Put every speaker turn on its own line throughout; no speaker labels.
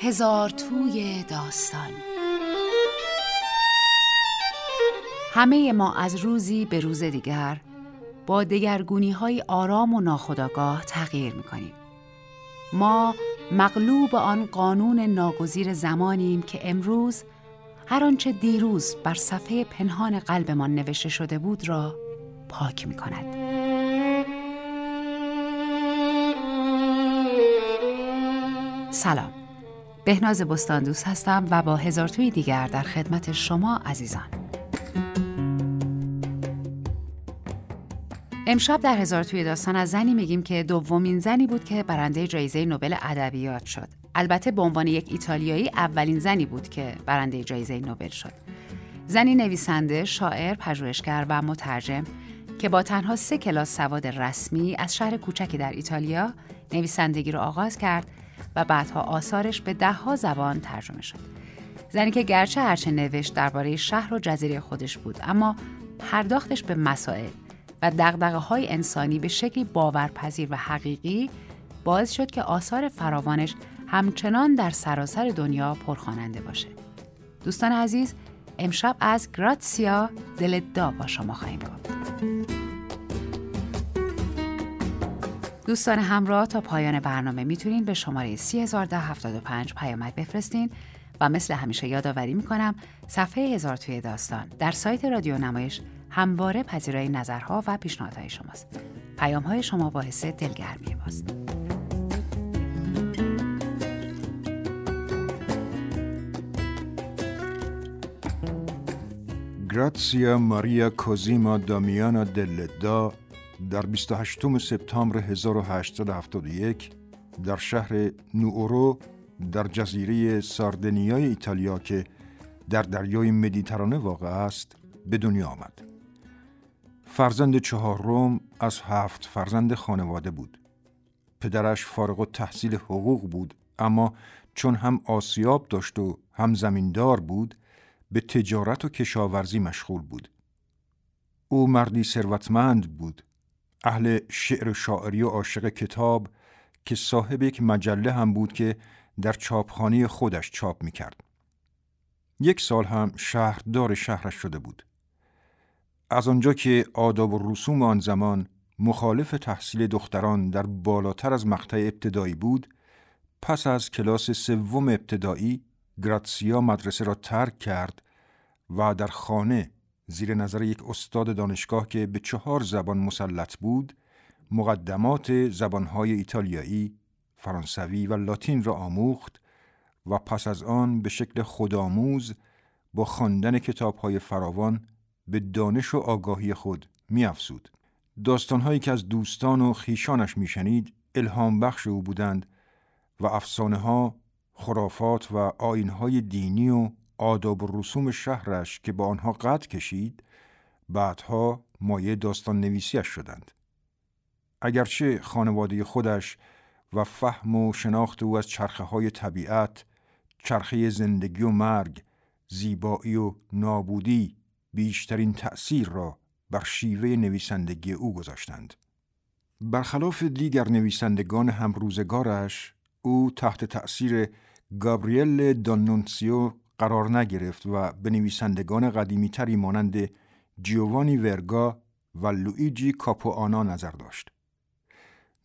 هزار توی داستان همه ما از روزی به روز دیگر با دگرگونی های آرام و ناخداگاه تغییر می کنیم. ما مغلوب آن قانون ناگزیر زمانیم که امروز هر آنچه دیروز بر صفحه پنهان قلبمان نوشته شده بود را پاک می کند. سلام بهناز بستاندوس هستم و با هزار توی دیگر در خدمت شما عزیزان امشب در هزار توی داستان از زنی میگیم که دومین زنی بود که برنده جایزه نوبل ادبیات شد. البته به عنوان یک ایتالیایی اولین زنی بود که برنده جایزه نوبل شد. زنی نویسنده، شاعر، پژوهشگر و مترجم که با تنها سه کلاس سواد رسمی از شهر کوچکی در ایتالیا نویسندگی را آغاز کرد و بعدها آثارش به دهها زبان ترجمه شد. زنی که گرچه هرچه نوشت درباره شهر و جزیره خودش بود اما پرداختش به مسائل و دقدقه های انسانی به شکلی باورپذیر و حقیقی باعث شد که آثار فراوانش همچنان در سراسر دنیا پرخواننده باشه. دوستان عزیز، امشب از گراتسیا دلدا با شما خواهیم گفت. دوستان همراه تا پایان برنامه می‌تونین به شماره 3075 پیامک بفرستین و مثل همیشه یادآوری می‌کنم صفحه هزار توی داستان در سایت رادیو نمایش همواره پذیرای نظرها و پیشنهادهای شماست. پیامهای شما باعث دلگرمی ماست.
گراتسیا ماریا کوزیما دامیانا دلدا در 28 سپتامبر 1871 در شهر نوورو در جزیره ساردنیای ایتالیا که در دریای مدیترانه واقع است به دنیا آمد. فرزند چهارم از هفت فرزند خانواده بود. پدرش فارغ و تحصیل حقوق بود اما چون هم آسیاب داشت و هم زمیندار بود به تجارت و کشاورزی مشغول بود. او مردی ثروتمند بود اهل شعر و شاعری و عاشق کتاب که صاحب یک مجله هم بود که در چاپخانه خودش چاپ می کرد. یک سال هم شهردار شهرش شده بود. از آنجا که آداب و رسوم آن زمان مخالف تحصیل دختران در بالاتر از مقطع ابتدایی بود، پس از کلاس سوم ابتدایی گراتسیا مدرسه را ترک کرد و در خانه زیر نظر یک استاد دانشگاه که به چهار زبان مسلط بود، مقدمات زبانهای ایتالیایی، فرانسوی و لاتین را آموخت و پس از آن به شکل خودآموز با خواندن کتابهای فراوان به دانش و آگاهی خود میافزود. داستانهایی که از دوستان و خیشانش میشنید الهام بخش او بودند و افسانه ها، خرافات و آینهای دینی و آداب و رسوم شهرش که با آنها قد کشید بعدها مایه داستان نویسیش شدند. اگرچه خانواده خودش و فهم و شناخت او از چرخه های طبیعت، چرخه زندگی و مرگ، زیبایی و نابودی بیشترین تأثیر را بر شیوه نویسندگی او گذاشتند. برخلاف دیگر نویسندگان همروزگارش، او تحت تأثیر گابریل دانونسیو قرار نگرفت و به نویسندگان قدیمی تری مانند جیوانی ورگا و لویجی کاپوانا نظر داشت.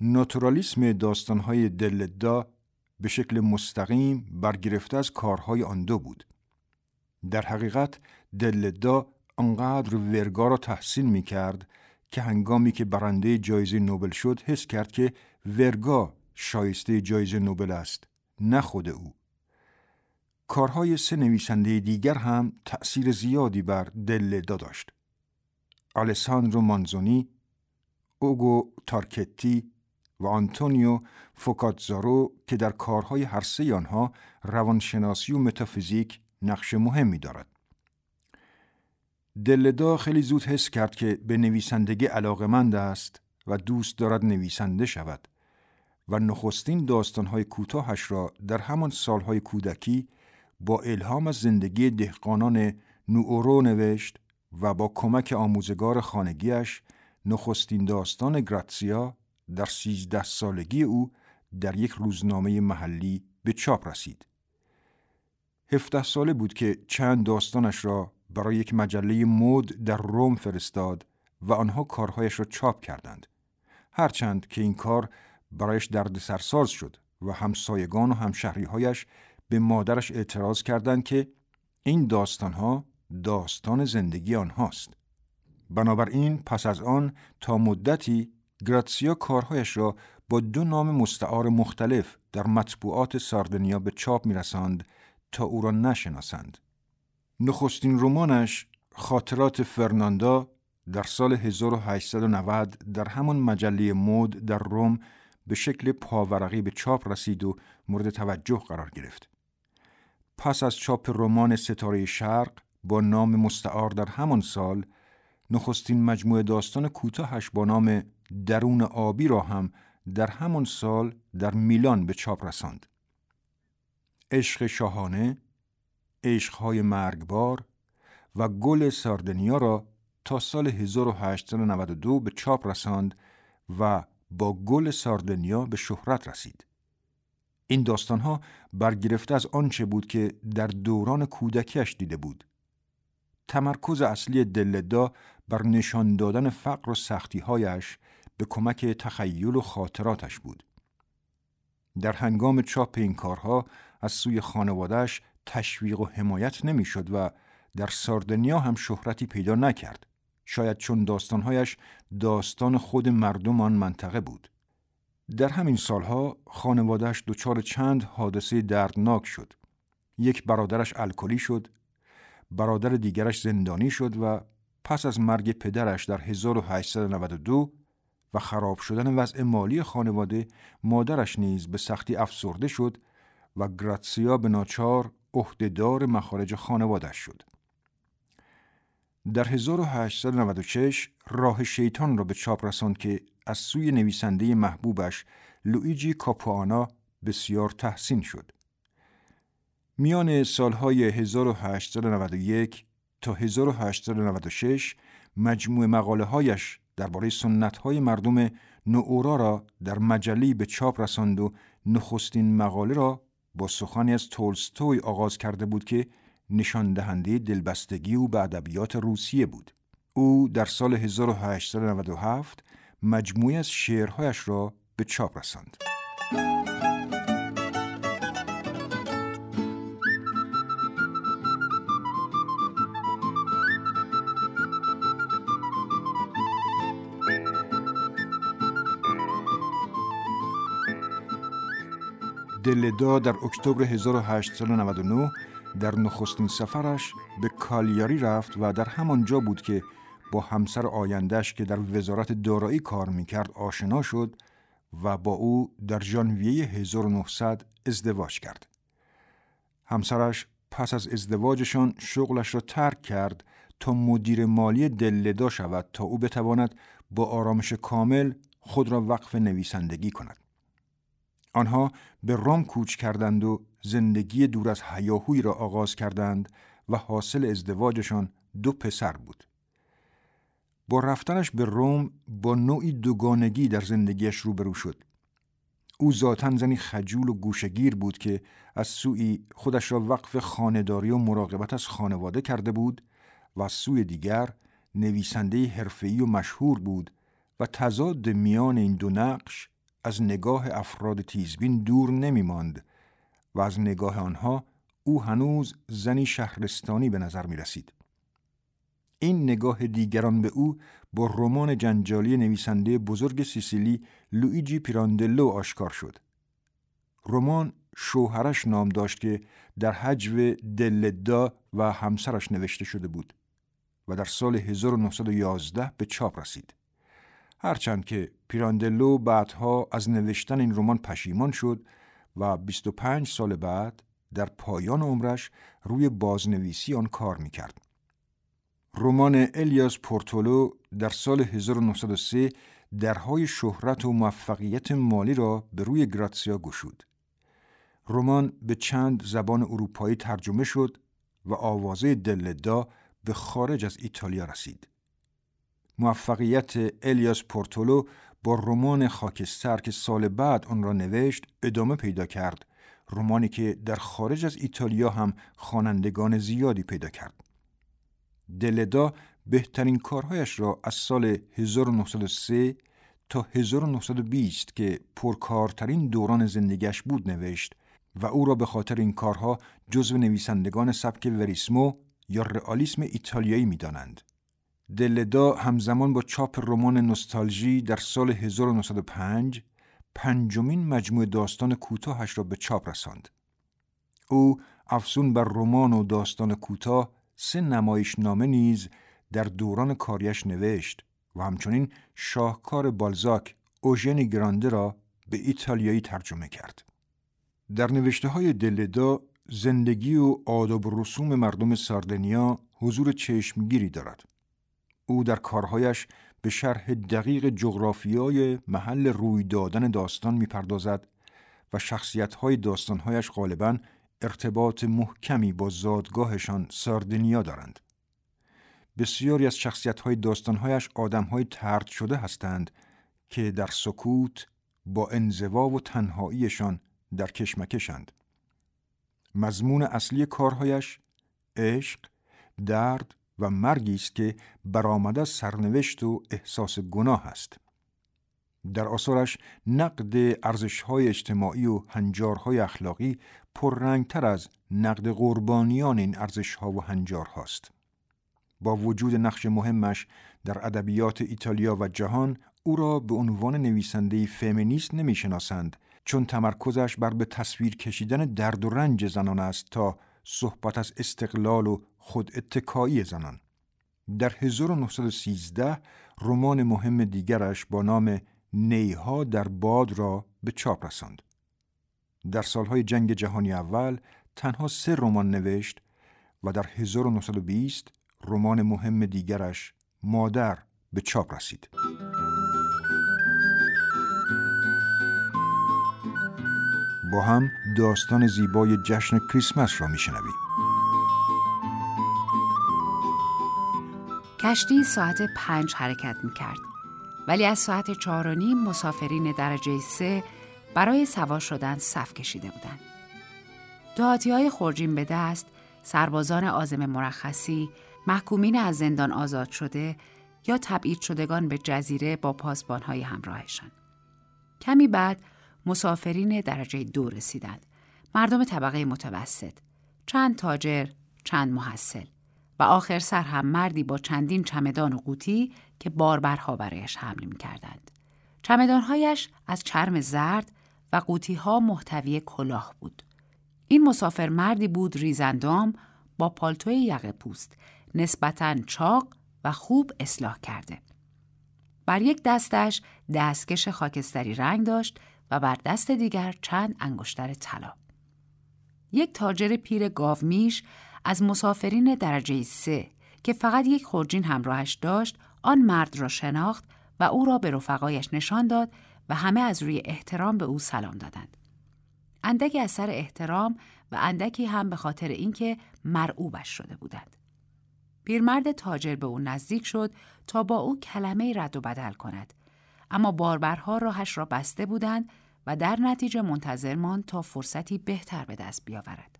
ناتورالیسم داستانهای دلدا به شکل مستقیم برگرفته از کارهای آن دو بود. در حقیقت دلدا انقدر ورگا را تحسین می کرد که هنگامی که برنده جایزه نوبل شد حس کرد که ورگا شایسته جایزه نوبل است نه خود او کارهای سه نویسنده دیگر هم تأثیر زیادی بر دلدا داشت. آلساندرو مانزونی، اوگو تارکتی و آنتونیو فوکاتزارو که در کارهای هر سه آنها روانشناسی و متافیزیک نقش مهمی دارد. دلدا خیلی زود حس کرد که به نویسندگی علاقمند است و دوست دارد نویسنده شود و نخستین داستانهای کوتاهش را در همان سالهای کودکی با الهام از زندگی دهقانان نوورو نوشت و با کمک آموزگار خانگیش نخستین داستان گراتسیا در سیزده سالگی او در یک روزنامه محلی به چاپ رسید. هفته ساله بود که چند داستانش را برای یک مجله مد در روم فرستاد و آنها کارهایش را چاپ کردند. هرچند که این کار برایش درد سرساز شد و همسایگان و همشهریهایش به مادرش اعتراض کردند که این داستانها داستان زندگی آنهاست. بنابراین پس از آن تا مدتی گراتسیا کارهایش را با دو نام مستعار مختلف در مطبوعات ساردنیا به چاپ میرساند تا او را نشناسند. نخستین رمانش خاطرات فرناندا در سال 1890 در همان مجله مود در روم به شکل پاورقی به چاپ رسید و مورد توجه قرار گرفت. پس از چاپ رمان ستاره شرق با نام مستعار در همان سال نخستین مجموعه داستان کوتاهش با نام درون آبی را هم در همان سال در میلان به چاپ رساند. عشق شاهانه، عشقهای مرگبار و گل ساردنیا را تا سال 1892 به چاپ رساند و با گل ساردنیا به شهرت رسید. این داستانها برگرفته از آنچه بود که در دوران کودکیش دیده بود. تمرکز اصلی دلدا بر نشان دادن فقر و سختیهایش به کمک تخیل و خاطراتش بود. در هنگام چاپ این کارها از سوی خانوادهش تشویق و حمایت نمی‌شد و در ساردنیا هم شهرتی پیدا نکرد. شاید چون داستانهایش داستان خود مردم آن منطقه بود. در همین سالها خانوادهش دچار چند حادثه دردناک شد. یک برادرش الکلی شد، برادر دیگرش زندانی شد و پس از مرگ پدرش در 1892 و خراب شدن وضع مالی خانواده مادرش نیز به سختی افسرده شد و گراتسیا به ناچار عهدهدار مخارج خانوادش شد. در 1896 راه شیطان را به چاپ رساند که از سوی نویسنده محبوبش لویجی کاپوانا بسیار تحسین شد. میان سالهای 1891 تا 1896 مجموع مقاله هایش درباره سنت های مردم نوورا را در مجلی به چاپ رساند و نخستین مقاله را با سخنی از تولستوی آغاز کرده بود که نشان دهنده دلبستگی او به ادبیات روسیه بود. او در سال 1897 مجموعی از شعرهایش را به چاپ رساند. دلدا در اکتبر 1899 در نخستین سفرش به کالیاری رفت و در همانجا بود که با همسر آیندهش که در وزارت دارایی کار می‌کرد آشنا شد و با او در ژانویه 1900 ازدواج کرد. همسرش پس از ازدواجشان شغلش را ترک کرد تا مدیر مالی دلدا شود تا او بتواند با آرامش کامل خود را وقف نویسندگی کند. آنها به روم کوچ کردند و زندگی دور از حیاهوی را آغاز کردند و حاصل ازدواجشان دو پسر بود. با رفتنش به روم با نوعی دوگانگی در زندگیش روبرو شد. او ذاتا زنی خجول و گوشگیر بود که از سوی خودش را وقف خانهداری و مراقبت از خانواده کرده بود و از سوی دیگر نویسنده حرفه‌ای و مشهور بود و تضاد میان این دو نقش از نگاه افراد تیزبین دور نمی ماند و از نگاه آنها او هنوز زنی شهرستانی به نظر می رسید. این نگاه دیگران به او با رمان جنجالی نویسنده بزرگ سیسیلی لویجی پیراندلو آشکار شد. رمان شوهرش نام داشت که در حجو دلدا و همسرش نوشته شده بود و در سال 1911 به چاپ رسید. هرچند که پیراندلو بعدها از نوشتن این رمان پشیمان شد و 25 سال بعد در پایان عمرش روی بازنویسی آن کار می‌کرد. رمان الیاس پورتولو در سال 1903 درهای شهرت و موفقیت مالی را به روی گراتسیا گشود. رمان به چند زبان اروپایی ترجمه شد و آوازه دلدا به خارج از ایتالیا رسید. موفقیت الیاس پورتولو با رمان خاکستر که سال بعد آن را نوشت ادامه پیدا کرد رمانی که در خارج از ایتالیا هم خوانندگان زیادی پیدا کرد دلدا بهترین کارهایش را از سال 1903 تا 1920 که پرکارترین دوران زندگیش بود نوشت و او را به خاطر این کارها جزو نویسندگان سبک وریسمو یا رئالیسم ایتالیایی می‌دانند. دلدا همزمان با چاپ رمان نوستالژی در سال 1905 پنجمین مجموعه داستان کوتاهش را به چاپ رساند. او افزون بر رمان و داستان کوتاه سه نمایش نامه نیز در دوران کاریش نوشت و همچنین شاهکار بالزاک اوژن گرانده را به ایتالیایی ترجمه کرد. در نوشته های دلدا زندگی و آداب و رسوم مردم ساردنیا حضور چشمگیری دارد. او در کارهایش به شرح دقیق جغرافیای محل روی دادن داستان می‌پردازد و شخصیت‌های داستانهایش غالبا ارتباط محکمی با زادگاهشان ساردنیا دارند. بسیاری از شخصیت‌های داستانهایش آدم‌های ترد شده هستند که در سکوت با انزوا و تنهاییشان در کشمکشند. مضمون اصلی کارهایش عشق، درد و مرگی است که برآمده سرنوشت و احساس گناه است. در آثارش نقد ارزش‌های اجتماعی و هنجارهای اخلاقی پررنگتر از نقد قربانیان این ارزش‌ها و هنجارهاست. با وجود نقش مهمش در ادبیات ایتالیا و جهان او را به عنوان نویسنده فمینیست نمی‌شناسند چون تمرکزش بر به تصویر کشیدن درد و رنج زنان است تا صحبت از استقلال و خود اتکایی زنان. در 1913 رمان مهم دیگرش با نام نیها در باد را به چاپ رساند. در سالهای جنگ جهانی اول تنها سه رمان نوشت و در 1920 رمان مهم دیگرش مادر به چاپ رسید. با هم داستان زیبای جشن کریسمس را میشنویم.
کشتی ساعت پنج حرکت می کرد. ولی از ساعت چهار و نیم مسافرین درجه سه برای سوار شدن صف کشیده بودند. دهاتی های خورجین به دست، سربازان آزم مرخصی، محکومین از زندان آزاد شده یا تبعید شدگان به جزیره با های همراهشان. کمی بعد مسافرین درجه دو رسیدند. مردم طبقه متوسط. چند تاجر، چند محصل. و آخر سر هم مردی با چندین چمدان و قوطی که باربرها برایش حمل می کردند. چمدانهایش از چرم زرد و قوطی ها محتوی کلاه بود. این مسافر مردی بود ریزندام با پالتوی یقه پوست نسبتاً چاق و خوب اصلاح کرده. بر یک دستش دستکش خاکستری رنگ داشت و بر دست دیگر چند انگشتر طلا. یک تاجر پیر گاومیش از مسافرین درجه سه که فقط یک خورجین همراهش داشت آن مرد را شناخت و او را به رفقایش نشان داد و همه از روی احترام به او سلام دادند. اندکی از سر احترام و اندکی هم به خاطر اینکه مرعوبش شده بودند. پیرمرد تاجر به او نزدیک شد تا با او کلمه رد و بدل کند اما باربرها راهش را بسته بودند و در نتیجه منتظر ماند تا فرصتی بهتر به دست بیاورد.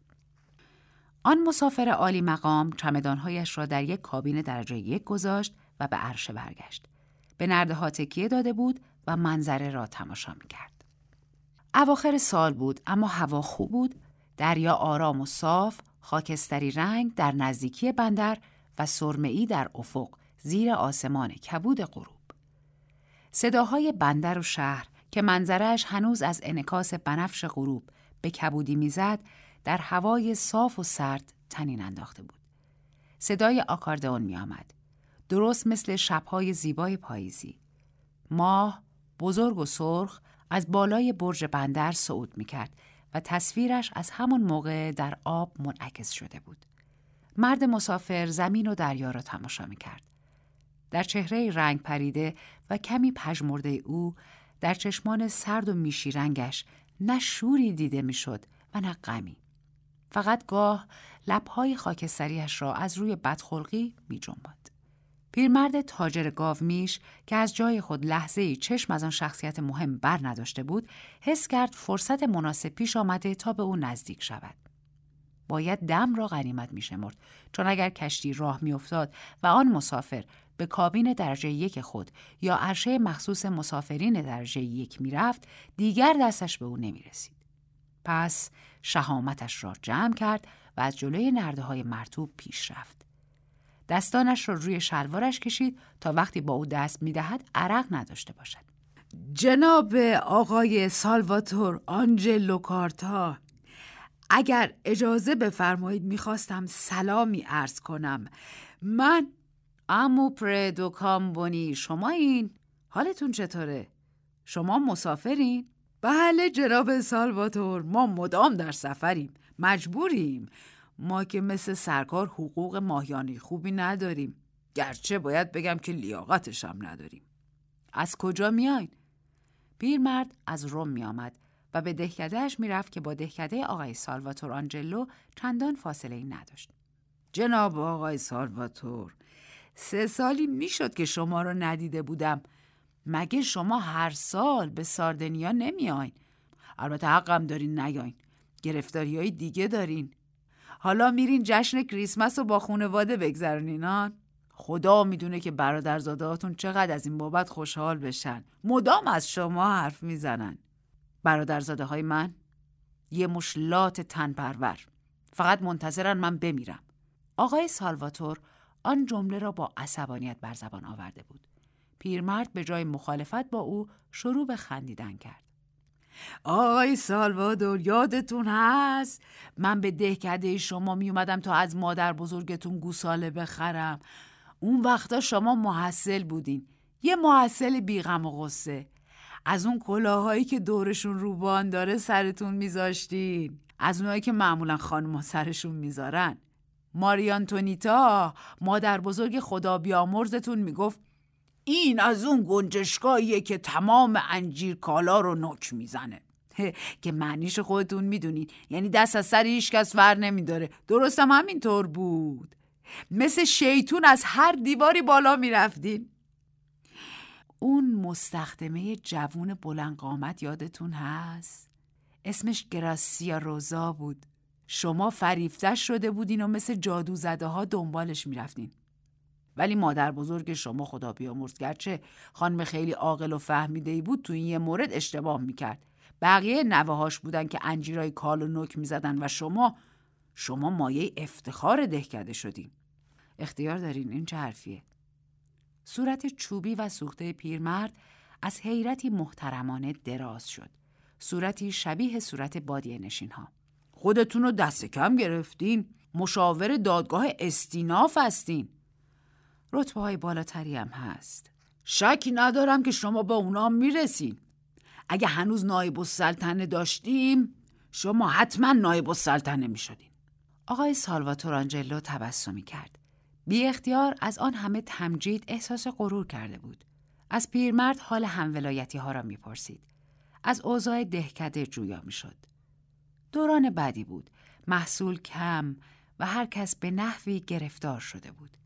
آن مسافر عالی مقام چمدانهایش را در یک کابین درجه یک گذاشت و به عرشه برگشت. به نرده ها تکیه داده بود و منظره را تماشا می کرد. اواخر سال بود اما هوا خوب بود، دریا آرام و صاف، خاکستری رنگ در نزدیکی بندر و سرمئی در افق زیر آسمان کبود غروب. صداهای بندر و شهر که منظرش هنوز از انکاس بنفش غروب به کبودی می‌زد در هوای صاف و سرد تنین انداخته بود. صدای آکاردئون می آمد. درست مثل شبهای زیبای پاییزی. ماه بزرگ و سرخ از بالای برج بندر صعود می کرد و تصویرش از همون موقع در آب منعکس شده بود. مرد مسافر زمین و دریا را تماشا می کرد. در چهره رنگ پریده و کمی پژمرده او در چشمان سرد و میشی رنگش نه شوری دیده می‌شد و نه غمی. فقط گاه لبهای خاکستریش را از روی بدخلقی می جنباد. پیرمرد تاجر گاومیش که از جای خود لحظه ای چشم از آن شخصیت مهم بر نداشته بود، حس کرد فرصت مناسب پیش آمده تا به او نزدیک شود. باید دم را غنیمت می شمرد چون اگر کشتی راه می افتاد و آن مسافر به کابین درجه یک خود یا عرشه مخصوص مسافرین درجه یک می رفت دیگر دستش به او نمی رسید. پس شهامتش را جمع کرد و از جلوی نرده های مرتوب پیش رفت. دستانش را روی شلوارش کشید تا وقتی با او دست می دهد عرق نداشته باشد.
جناب آقای سالواتور آنجلو کارتا اگر اجازه بفرمایید می‌خواستم سلامی ارز کنم من
امو پردو کامبونی شما این حالتون چطوره؟ شما مسافرین؟
بله جناب سالواتور ما مدام در سفریم. مجبوریم. ما که مثل سرکار حقوق ماهیانی خوبی نداریم. گرچه باید بگم که لیاقتش هم نداریم.
از کجا میاین؟ پیرمرد از روم می آمد و به دهکدهش می‌رفت که با دهکده آقای سالواتور آنجلو چندان فاصله ای نداشت.
جناب آقای سالواتور سه سالی می‌شد که شما رو ندیده بودم. مگه شما هر سال به ساردنیا نمیاین؟ البته حقم دارین نیاین. گرفتاری های دیگه دارین. حالا میرین جشن کریسمس رو با خونواده بگذرونینان خدا می‌دونه که برادرزادهاتون چقدر از این بابت خوشحال بشن. مدام از شما حرف می‌زنن.
برادرزاده های من یه مشلات تن پرور فقط منتظرن من بمیرم. آقای سالواتور آن جمله را با عصبانیت بر زبان آورده بود. پیرمرد به جای مخالفت با او شروع به خندیدن کرد.
آقای سالوادور یادتون هست؟ من به دهکده شما می اومدم تا از مادر بزرگتون گوساله بخرم. اون وقتا شما محصل بودین. یه محصل بیغم و غصه. از اون کلاهایی که دورشون روبان داره سرتون میذاشتین. از اونایی که معمولا خانم سرشون می‌ذارن. ماریانتونیتا مادر بزرگ خدا بیامرزتون می‌گفت این از اون گنجشگاهیه که تمام انجیر کالا رو نک می‌زنه. که معنیش خودتون می‌دونین. یعنی دست از سر هیچ کس ور نمیداره. درستم همینطور بود. مثل شیطون از هر دیواری بالا می‌رفتین. اون مستخدمه جوون بلند قامت یادتون هست؟ اسمش گراسیا روزا بود. شما فریفتش شده بودین و مثل جادو زده ها دنبالش می‌رفتین. ولی مادر بزرگ شما خدا بیامرز. گرچه خانم خیلی عاقل و فهمیده ای بود تو این یه مورد اشتباه می‌کرد. بقیه نوهاش بودن که انجیرای کال و نک می‌زدن و شما شما مایه افتخار دهکده شدین
اختیار دارین؟ این چه حرفیه؟ صورت چوبی و سوخته پیرمرد از حیرتی محترمانه دراز شد. صورتی شبیه صورت بادیه نشین ها
خودتون رو دست کم گرفتین. مشاور دادگاه استیناف هستین.
رتبه های بالاتری هم هست.
شکی ندارم که شما با اونا می‌رسین. اگه هنوز نایب السلطنه داشتیم شما حتما نایب السلطنه می‌شدین.
آقای سالواتور آنجلو تبسمی کرد. بی اختیار از آن همه تمجید احساس غرور کرده بود. از پیرمرد حال همولایتی ها را می‌پرسید. از اوضاع دهکده جویا می‌شد. دوران بدی بود. محصول کم و هر کس به نحوی گرفتار شده بود.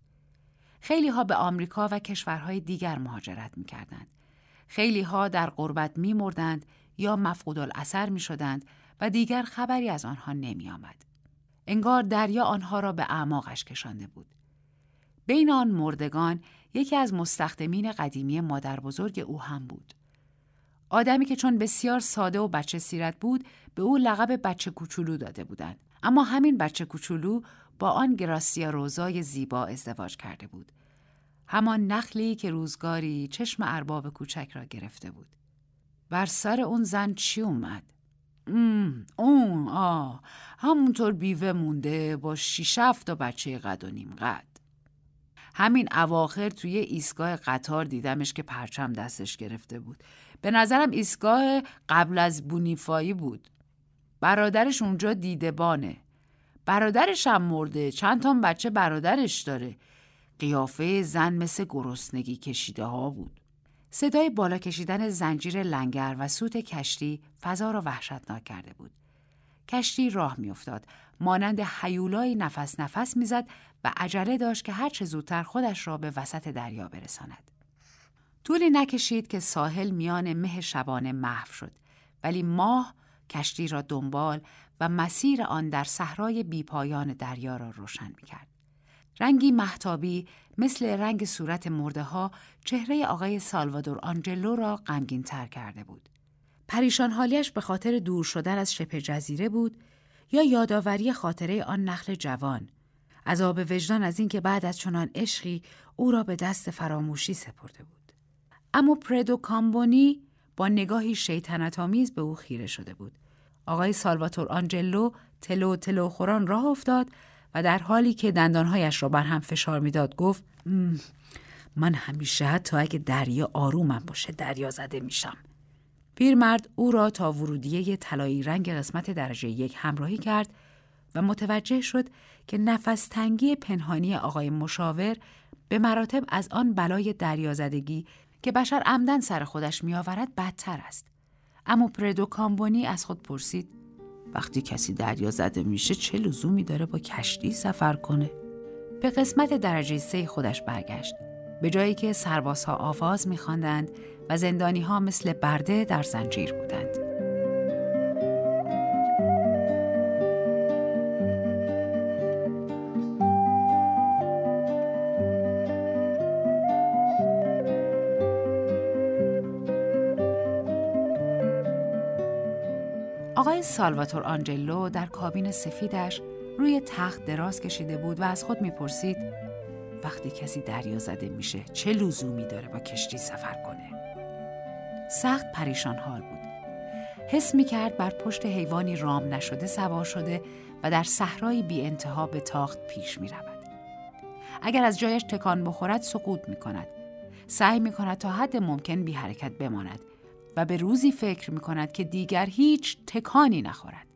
خیلی ها به آمریکا و کشورهای دیگر مهاجرت می کردند. خیلی ها در غربت می مردند یا مفقود الاثر می شدند و دیگر خبری از آنها نمی آمد. انگار دریا آنها را به اعماقش کشانده بود. بین آن مردگان یکی از مستخدمین قدیمی مادر بزرگ او هم بود. آدمی که چون بسیار ساده و بچه سیرت بود به او لقب بچه کوچولو داده بودند. اما همین بچه کوچولو با آن گراسیا روزای زیبا ازدواج کرده بود. همان نخلی که روزگاری چشم ارباب کوچک را گرفته بود. بر سر اون زن چی اومد؟
اون آه همونطور بیوه مونده با شیش و بچه قد و نیم قد.
همین اواخر توی ایستگاه قطار دیدمش که پرچم دستش گرفته بود به نظرم ایستگاه قبل از بونیفایی بود برادرش اونجا دیدبانه برادرش هم مرده. چند تا بچه برادرش داره. قیافه زن مثل گرسنگی کشیده ها بود. صدای بالا کشیدن زنجیر لنگر و سوت کشتی فضا را وحشتناک کرده بود. کشتی راه میافتاد. مانند حیولای نفس نفس می‌زد و عجله داشت که هرچه زودتر خودش را به وسط دریا برساند. طولی نکشید که ساحل میان مه شبانه محو شد. ولی ماه کشتی را دنبال و مسیر آن در صحرای بیپایان دریا را روشن می‌کرد رنگی محتابی مثل رنگ صورت مرده ها چهره آقای سالوادور آنجلو را غمگین تر کرده بود. پریشان حالیش به خاطر دور شدن از شبه جزیره بود یا یادآوری خاطره آن نخل جوان. عذاب وجدان از اینکه بعد از چنان عشقی او را به دست فراموشی سپرده بود. اما پردو کامبونی با نگاهی شیطنت آمیز به او خیره شده بود. آقای سالواتور آنجلو تلو تلو خوران راه افتاد و در حالی که دندانهایش را بر هم فشار می‌داد گفت من همیشه حتی اگه دریا آرومم باشه دریا زده میشم. پیرمرد او را تا ورودیه طلایی رنگ قسمت درجه یک همراهی کرد و متوجه شد که نفس تنگی پنهانی آقای مشاور به مراتب از آن بلای دریازدگی که بشر عمدن سر خودش میآورد بدتر است. اما پردو کامبونی از خود پرسید وقتی کسی دریا زده میشه چه لزومی داره با کشتی سفر کنه؟ به قسمت درجه سه خودش برگشت. به جایی که سربازها آواز میخواندند و زندانی ها مثل برده در زنجیر بودند. سالواتور آنجلو در کابین سفیدش روی تخت دراز کشیده بود و از خود می‌پرسید وقتی کسی دریا زده میشه چه لزومی داره با کشتی سفر کنه سخت پریشان حال بود حس می‌کرد بر پشت حیوانی رام نشده سوار شده و در صحرایی بی انتها به تاخت پیش می رود. اگر از جایش تکان بخورد سقوط می کند. سعی می کند تا حد ممکن بی حرکت بماند و به روزی فکر می کند که دیگر هیچ تکانی نخورد.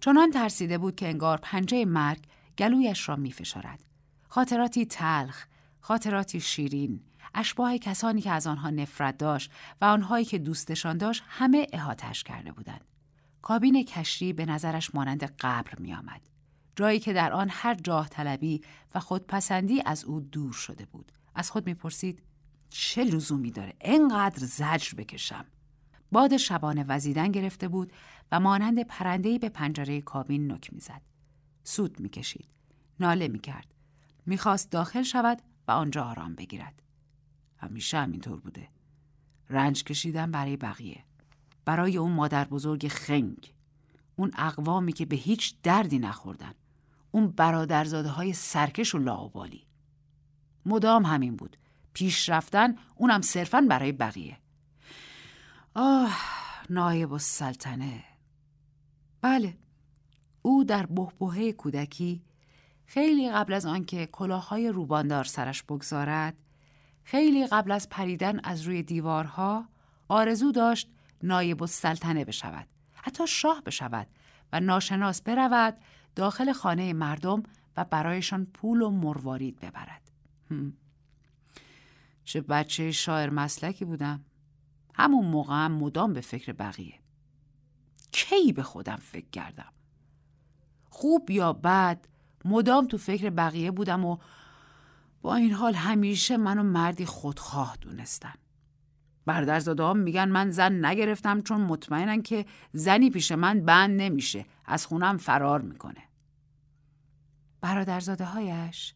چنان ترسیده بود که انگار پنجه مرگ گلویش را می فشارد. خاطراتی تلخ، خاطراتی شیرین، اشباه کسانی که از آنها نفرت داشت و آنهایی که دوستشان داشت همه احاتش کرده بودند. کابین کشتی به نظرش مانند قبر می آمد. جایی که در آن هر جاه طلبی و خودپسندی از او دور شده بود. از خود می‌پرسید چه لزومی داره انقدر زجر بکشم باد شبانه وزیدن گرفته بود و مانند پرندهی به پنجره کابین نک می‌زد. سود می‌کشید. ناله می‌کرد. می‌خواست داخل شود و آنجا آرام بگیرد. همیشه همینطور بوده. رنج کشیدن برای بقیه. برای اون مادر بزرگ خنگ. اون اقوامی که به هیچ دردی نخوردن. اون برادرزاده های سرکش و لاوبالی. مدام همین بود. پیش رفتن اونم صرفا برای بقیه. آه نایب السلطنه. بله او در بهبهه کودکی خیلی قبل از آنکه کلاههای روباندار سرش بگذارد خیلی قبل از پریدن از روی دیوارها آرزو داشت نایب السلطنه بشود حتی شاه بشود و ناشناس برود داخل خانه مردم و برایشان پول و مروارید ببرد. چه بچه شاعر مسلکی بودم. همون موقع هم مدام به فکر بقیه. کی به خودم فکر کردم؟ خوب یا بد مدام تو فکر بقیه بودم و با این حال همیشه منو مردی خودخواه دونستن. برادرزاده هم میگن من زن نگرفتم چون مطمئنن که زنی پیش من بند نمیشه از خونم فرار می‌کنه. برادرزاده هایش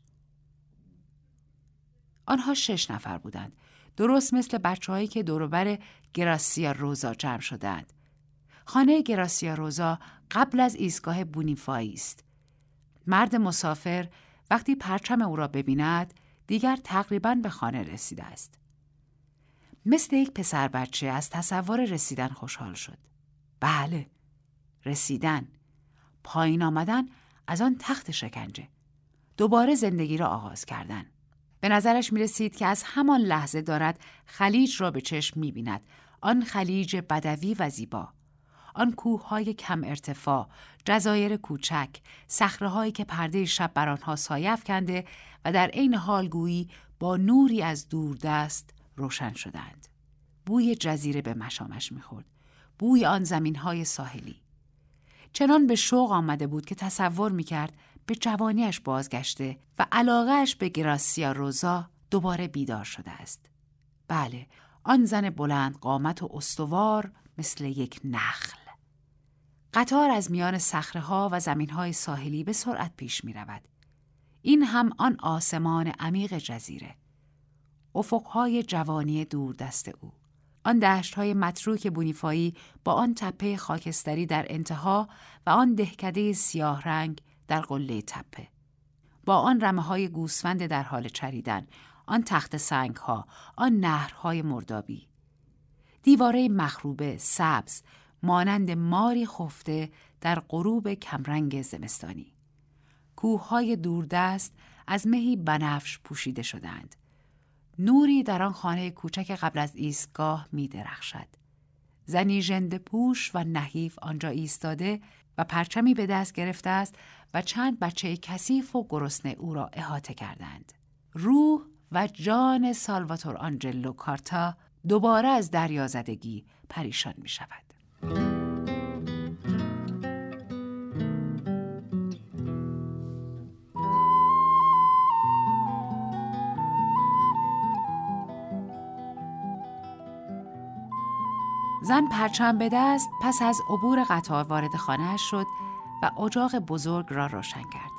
آنها شش نفر بودند. درست مثل بچههایی که دوروبر گراسیا روزا جمع شدند. خانه گراسیا روزا قبل از ایستگاه بونیفایی است. مرد مسافر وقتی پرچم او را ببیند دیگر تقریبا به خانه رسیده است. مثل یک پسر بچه از تصور رسیدن خوشحال شد. بله، رسیدن، پایین آمدن از آن تخت شکنجه. دوباره زندگی را آغاز کردن. به نظرش می رسید که از همان لحظه دارد خلیج را به چشم می بیند. آن خلیج بدوی و زیبا. آن کوههای کم ارتفاع، جزایر کوچک، هایی که پرده شب بر آنها سایه کنده و در عین حال گویی با نوری از دور دست روشن شدند. بوی جزیره به مشامش می‌خورد. بوی آن زمین های ساحلی. چنان به شوق آمده بود که تصور می‌کرد به جوانیش بازگشته و علاقهش به گراسیا روزا دوباره بیدار شده است. بله، آن زن بلند قامت و استوار مثل یک نخل. قطار از میان ها و های ساحلی به سرعت پیش می رود. این هم آن آسمان عمیق جزیره. افقهای جوانی دور دست او. آن دشت های متروک بونیفایی با آن تپه خاکستری در انتها و آن دهکده سیاه رنگ در قله تپه. با آن رمه های گوسفند در حال چریدن، آن تخت سنگ ها، آن نهرهای مردابی. دیواره مخروبه، سبز، مانند ماری خفته در غروب کمرنگ زمستانی. کوههای دوردست از مهی بنفش پوشیده شدند. نوری در آن خانه کوچک قبل از ایستگاه می درخشد. زنی ژنده پوش و نحیف آنجا ایستاده و پرچمی به دست گرفته است و چند بچه کثیف و گرسنه او را احاطه کردند. روح و جان سالواتور آنجلو کارتا دوباره از دریازدگی پریشان می شود. زن پرچم به دست پس از عبور قطار وارد خانه شد و اجاق بزرگ را روشن کرد.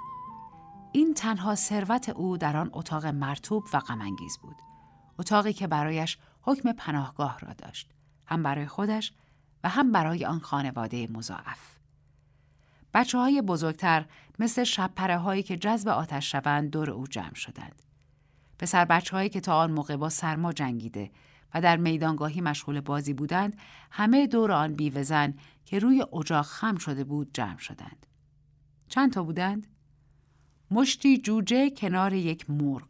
این تنها ثروت او در آن اتاق مرتوب و غمانگیز بود. اتاقی که برایش حکم پناهگاه را داشت. هم برای خودش و هم برای آن خانواده مضاعف. بچه های بزرگتر مثل شبپره هایی که جذب آتش شوند دور او جمع شدند. پسر بچه هایی که تا آن موقع با سرما جنگیده و در میدانگاهی مشغول بازی بودند همه دور آن بیوزن که روی اجاق خم شده بود جمع شدند. چند تا بودند؟ مشتی جوجه کنار یک مرغ.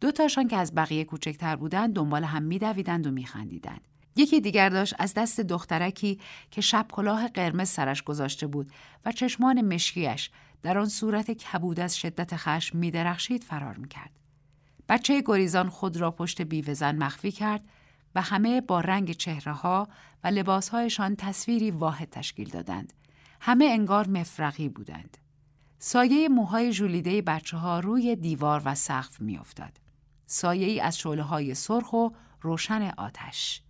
دو تاشان که از بقیه کوچکتر بودند دنبال هم میدویدند و میخندیدند. یکی دیگر داشت از دست دخترکی که شب کلاه قرمز سرش گذاشته بود و چشمان مشکیش در آن صورت کبود از شدت خشم میدرخشید فرار می‌کرد. بچه گریزان خود را پشت بیوزن مخفی کرد و همه با رنگ چهره ها و لباسهایشان تصویری واحد تشکیل دادند. همه انگار مفرقی بودند. سایه موهای جولیده بچه ها روی دیوار و سقف میافتاد. سایه ای از شعله های سرخ و روشن آتش.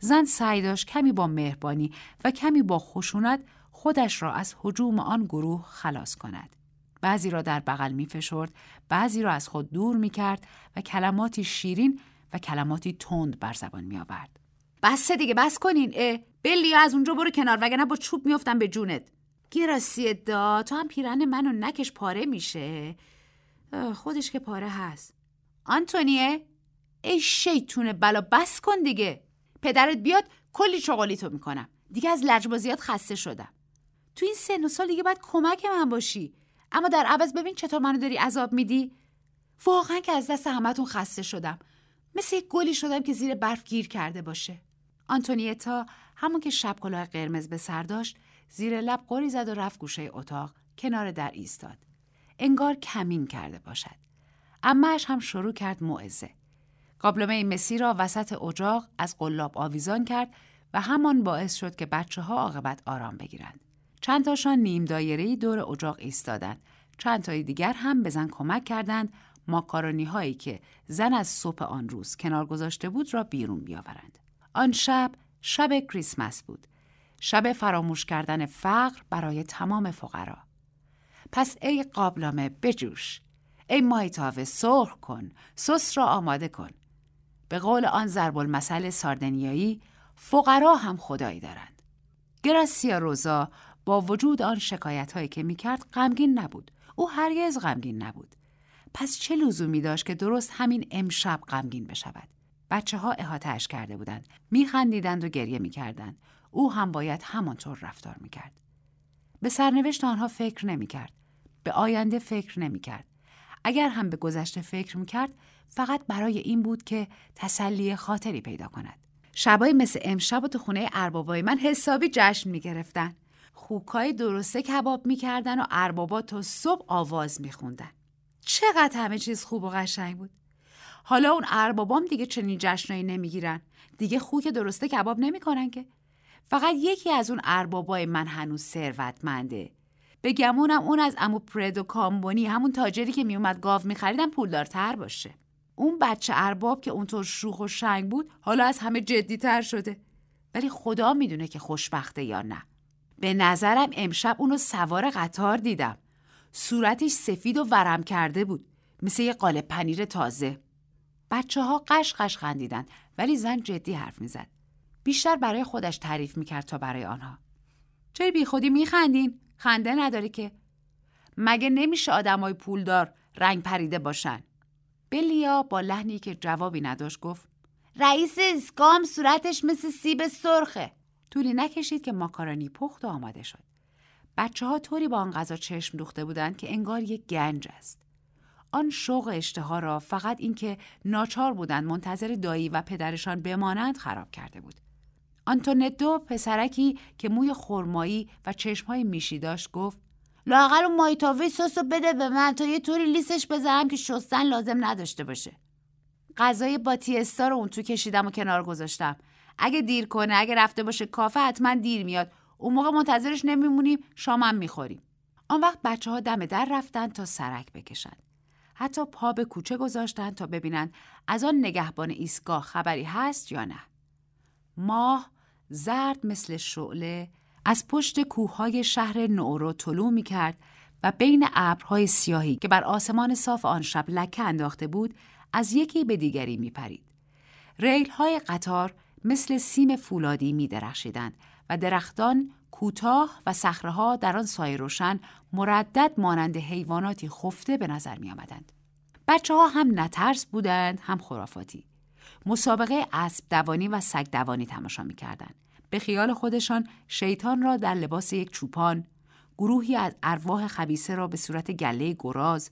زن سعی داشت کمی با مهربانی و کمی با خشونت خودش را از حجوم آن گروه خلاص کند. بعضی را در بغل می فشرد، بعضی را از خود دور می کرد و کلماتی شیرین و کلماتی تند بر زبان می آورد.
بس دیگه بس کنین. اه بلی از اونجا برو کنار وگرنه با چوب میافتم به جونت. گراسی دا تو هم پیرن منو نکش پاره میشه. خودش که پاره هست. آنتونیه ای شیطون بلا بس کن دیگه. پدرت بیاد کلی چغالی تو می‌کنم. دیگه از لجبازیات خسته شدم. تو این سن و سال دیگه باید کمک من باشی. اما در عوض ببین چطور منو داری عذاب میدی. واقعا که از دست همتون خسته شدم. مثل یک گلی شدم که زیر برف گیر کرده باشه. آنتونیتا همون که شب کلاه قرمز به سر داشت زیر لب قری زد و رفت گوشه اتاق کنار در ایستاد. انگار کمین کرده باشد. امهش هم شروع کرد موعظه. قابلمه مسی را وسط اجاق از قلاب آویزان کرد و همان باعث شد که بچه ها عاقبت آرام بگیرند. چند تاشان نیم دایره دور اجاق ایستادند. چند تای دیگر هم به زن کمک کردند ماکارونی هایی که زن از صبح آن روز کنار گذاشته بود را بیرون بیاورند. آن شب شب کریسمس بود. شب فراموش کردن فقر برای تمام فقرا. پس ای قابلمه بجوش. ای مایتاوه سرخ کن. سس را آماده کن. به قول آن ضرب المثل ساردنیایی فقرا هم خدایی دارند. گراسیا روزا با وجود آن شکایت هایی که می‌کرد غمگین نبود. او هرگز غمگین نبود. پس چه لزومی داشت که درست همین امشب غمگین بشود؟ بچه ها احاتش کرده بودند. میخندیدند و گریه می‌کردند. او هم باید همانطور رفتار می‌کرد. به سرنوشت آنها فکر نمی‌کرد. به آینده فکر نمی‌کرد.
اگر هم به گذشته فکر می‌کرد فقط برای این بود که تسلی خاطری پیدا کند. شبای مثل امشب و تو خونه اربابای من حسابی جشن می‌گرفتن. خوکای درسته کباب می‌کردن و اربابا تا صبح آواز میخوندن. چقدر همه چیز خوب و قشنگ بود. حالا اون اربابام دیگه چنین جشنایی نمی‌گیرن. دیگه خوک درسته کباب نمی‌کنن که. فقط یکی از اون اربابای من هنوز ثروتمنده. به گمونم اون از امو پردو کامبونی همون تاجری که میومد گاو میخریدن پولدارتر باشه. اون بچه ارباب که اونطور شوخ و شنگ بود حالا از همه جدیتر شده. ولی خدا می‌دونه که خوشبخته یا نه. به نظرم امشب اونو سوار قطار دیدم. صورتش سفید و ورم کرده بود. مثل یه قالب پنیر تازه. بچه ها قش قش خندیدن ولی زن جدی حرف می‌زد. بیشتر برای خودش تعریف می‌کرد تا برای آنها. چرا بی خودی میخندین؟ خنده نداره که. مگه نمیشه آدمای پولدار رنگ پریده باشن؟ بلیا با لحنی که جوابی نداشت گفت رئیس اسکام صورتش مثل سیب سرخه. طولی نکشید که ماکارونی پخت و آماده شد. بچه ها طوری با آن غذا چشم دوخته بودند که انگار یک گنج است. آن شوق اشتها را فقط اینکه ناچار بودند منتظر دایی و پدرشان بمانند خراب کرده بود. آنتونتو پسرکی که موی خرمایی و چشمهای میشی داشت گفت لاقل اون مایتاوی سسو بده به من تا یه طوری لیسش بذارم که شستن لازم نداشته باشه. غذای باتیستا رو اون تو کشیدم و کنار گذاشتم. اگه دیر کنه اگه رفته باشه کافه حتما دیر میاد. اون موقع منتظرش نمیمونیم شامم می‌خوریم. آن وقت بچه ها دم در رفتن تا سرک بکشن. حتی پا به کوچه گذاشتن تا ببینن از آن نگهبان ایستگاه خبری هست یا نه. ماه زرد مثل شعله از پشت کوههای شهر نورو طلوع می کرد و بین ابرهای سیاهی که بر آسمان صاف آن شب لکه انداخته بود از یکی به دیگری می پرید. ریل های قطار مثل سیم فولادی می درخشیدند و درختان کوتاه و صخره در آن سایه روشن مردد مانند حیواناتی خفته به نظر می آمدند. بچه ها هم نترس بودند هم خرافاتی. مسابقه اسب دوانی و سگ دوانی تماشا می کردن. به خیال خودشان شیطان را در لباس یک چوپان، گروهی از ارواح خبیسه را به صورت گله گراز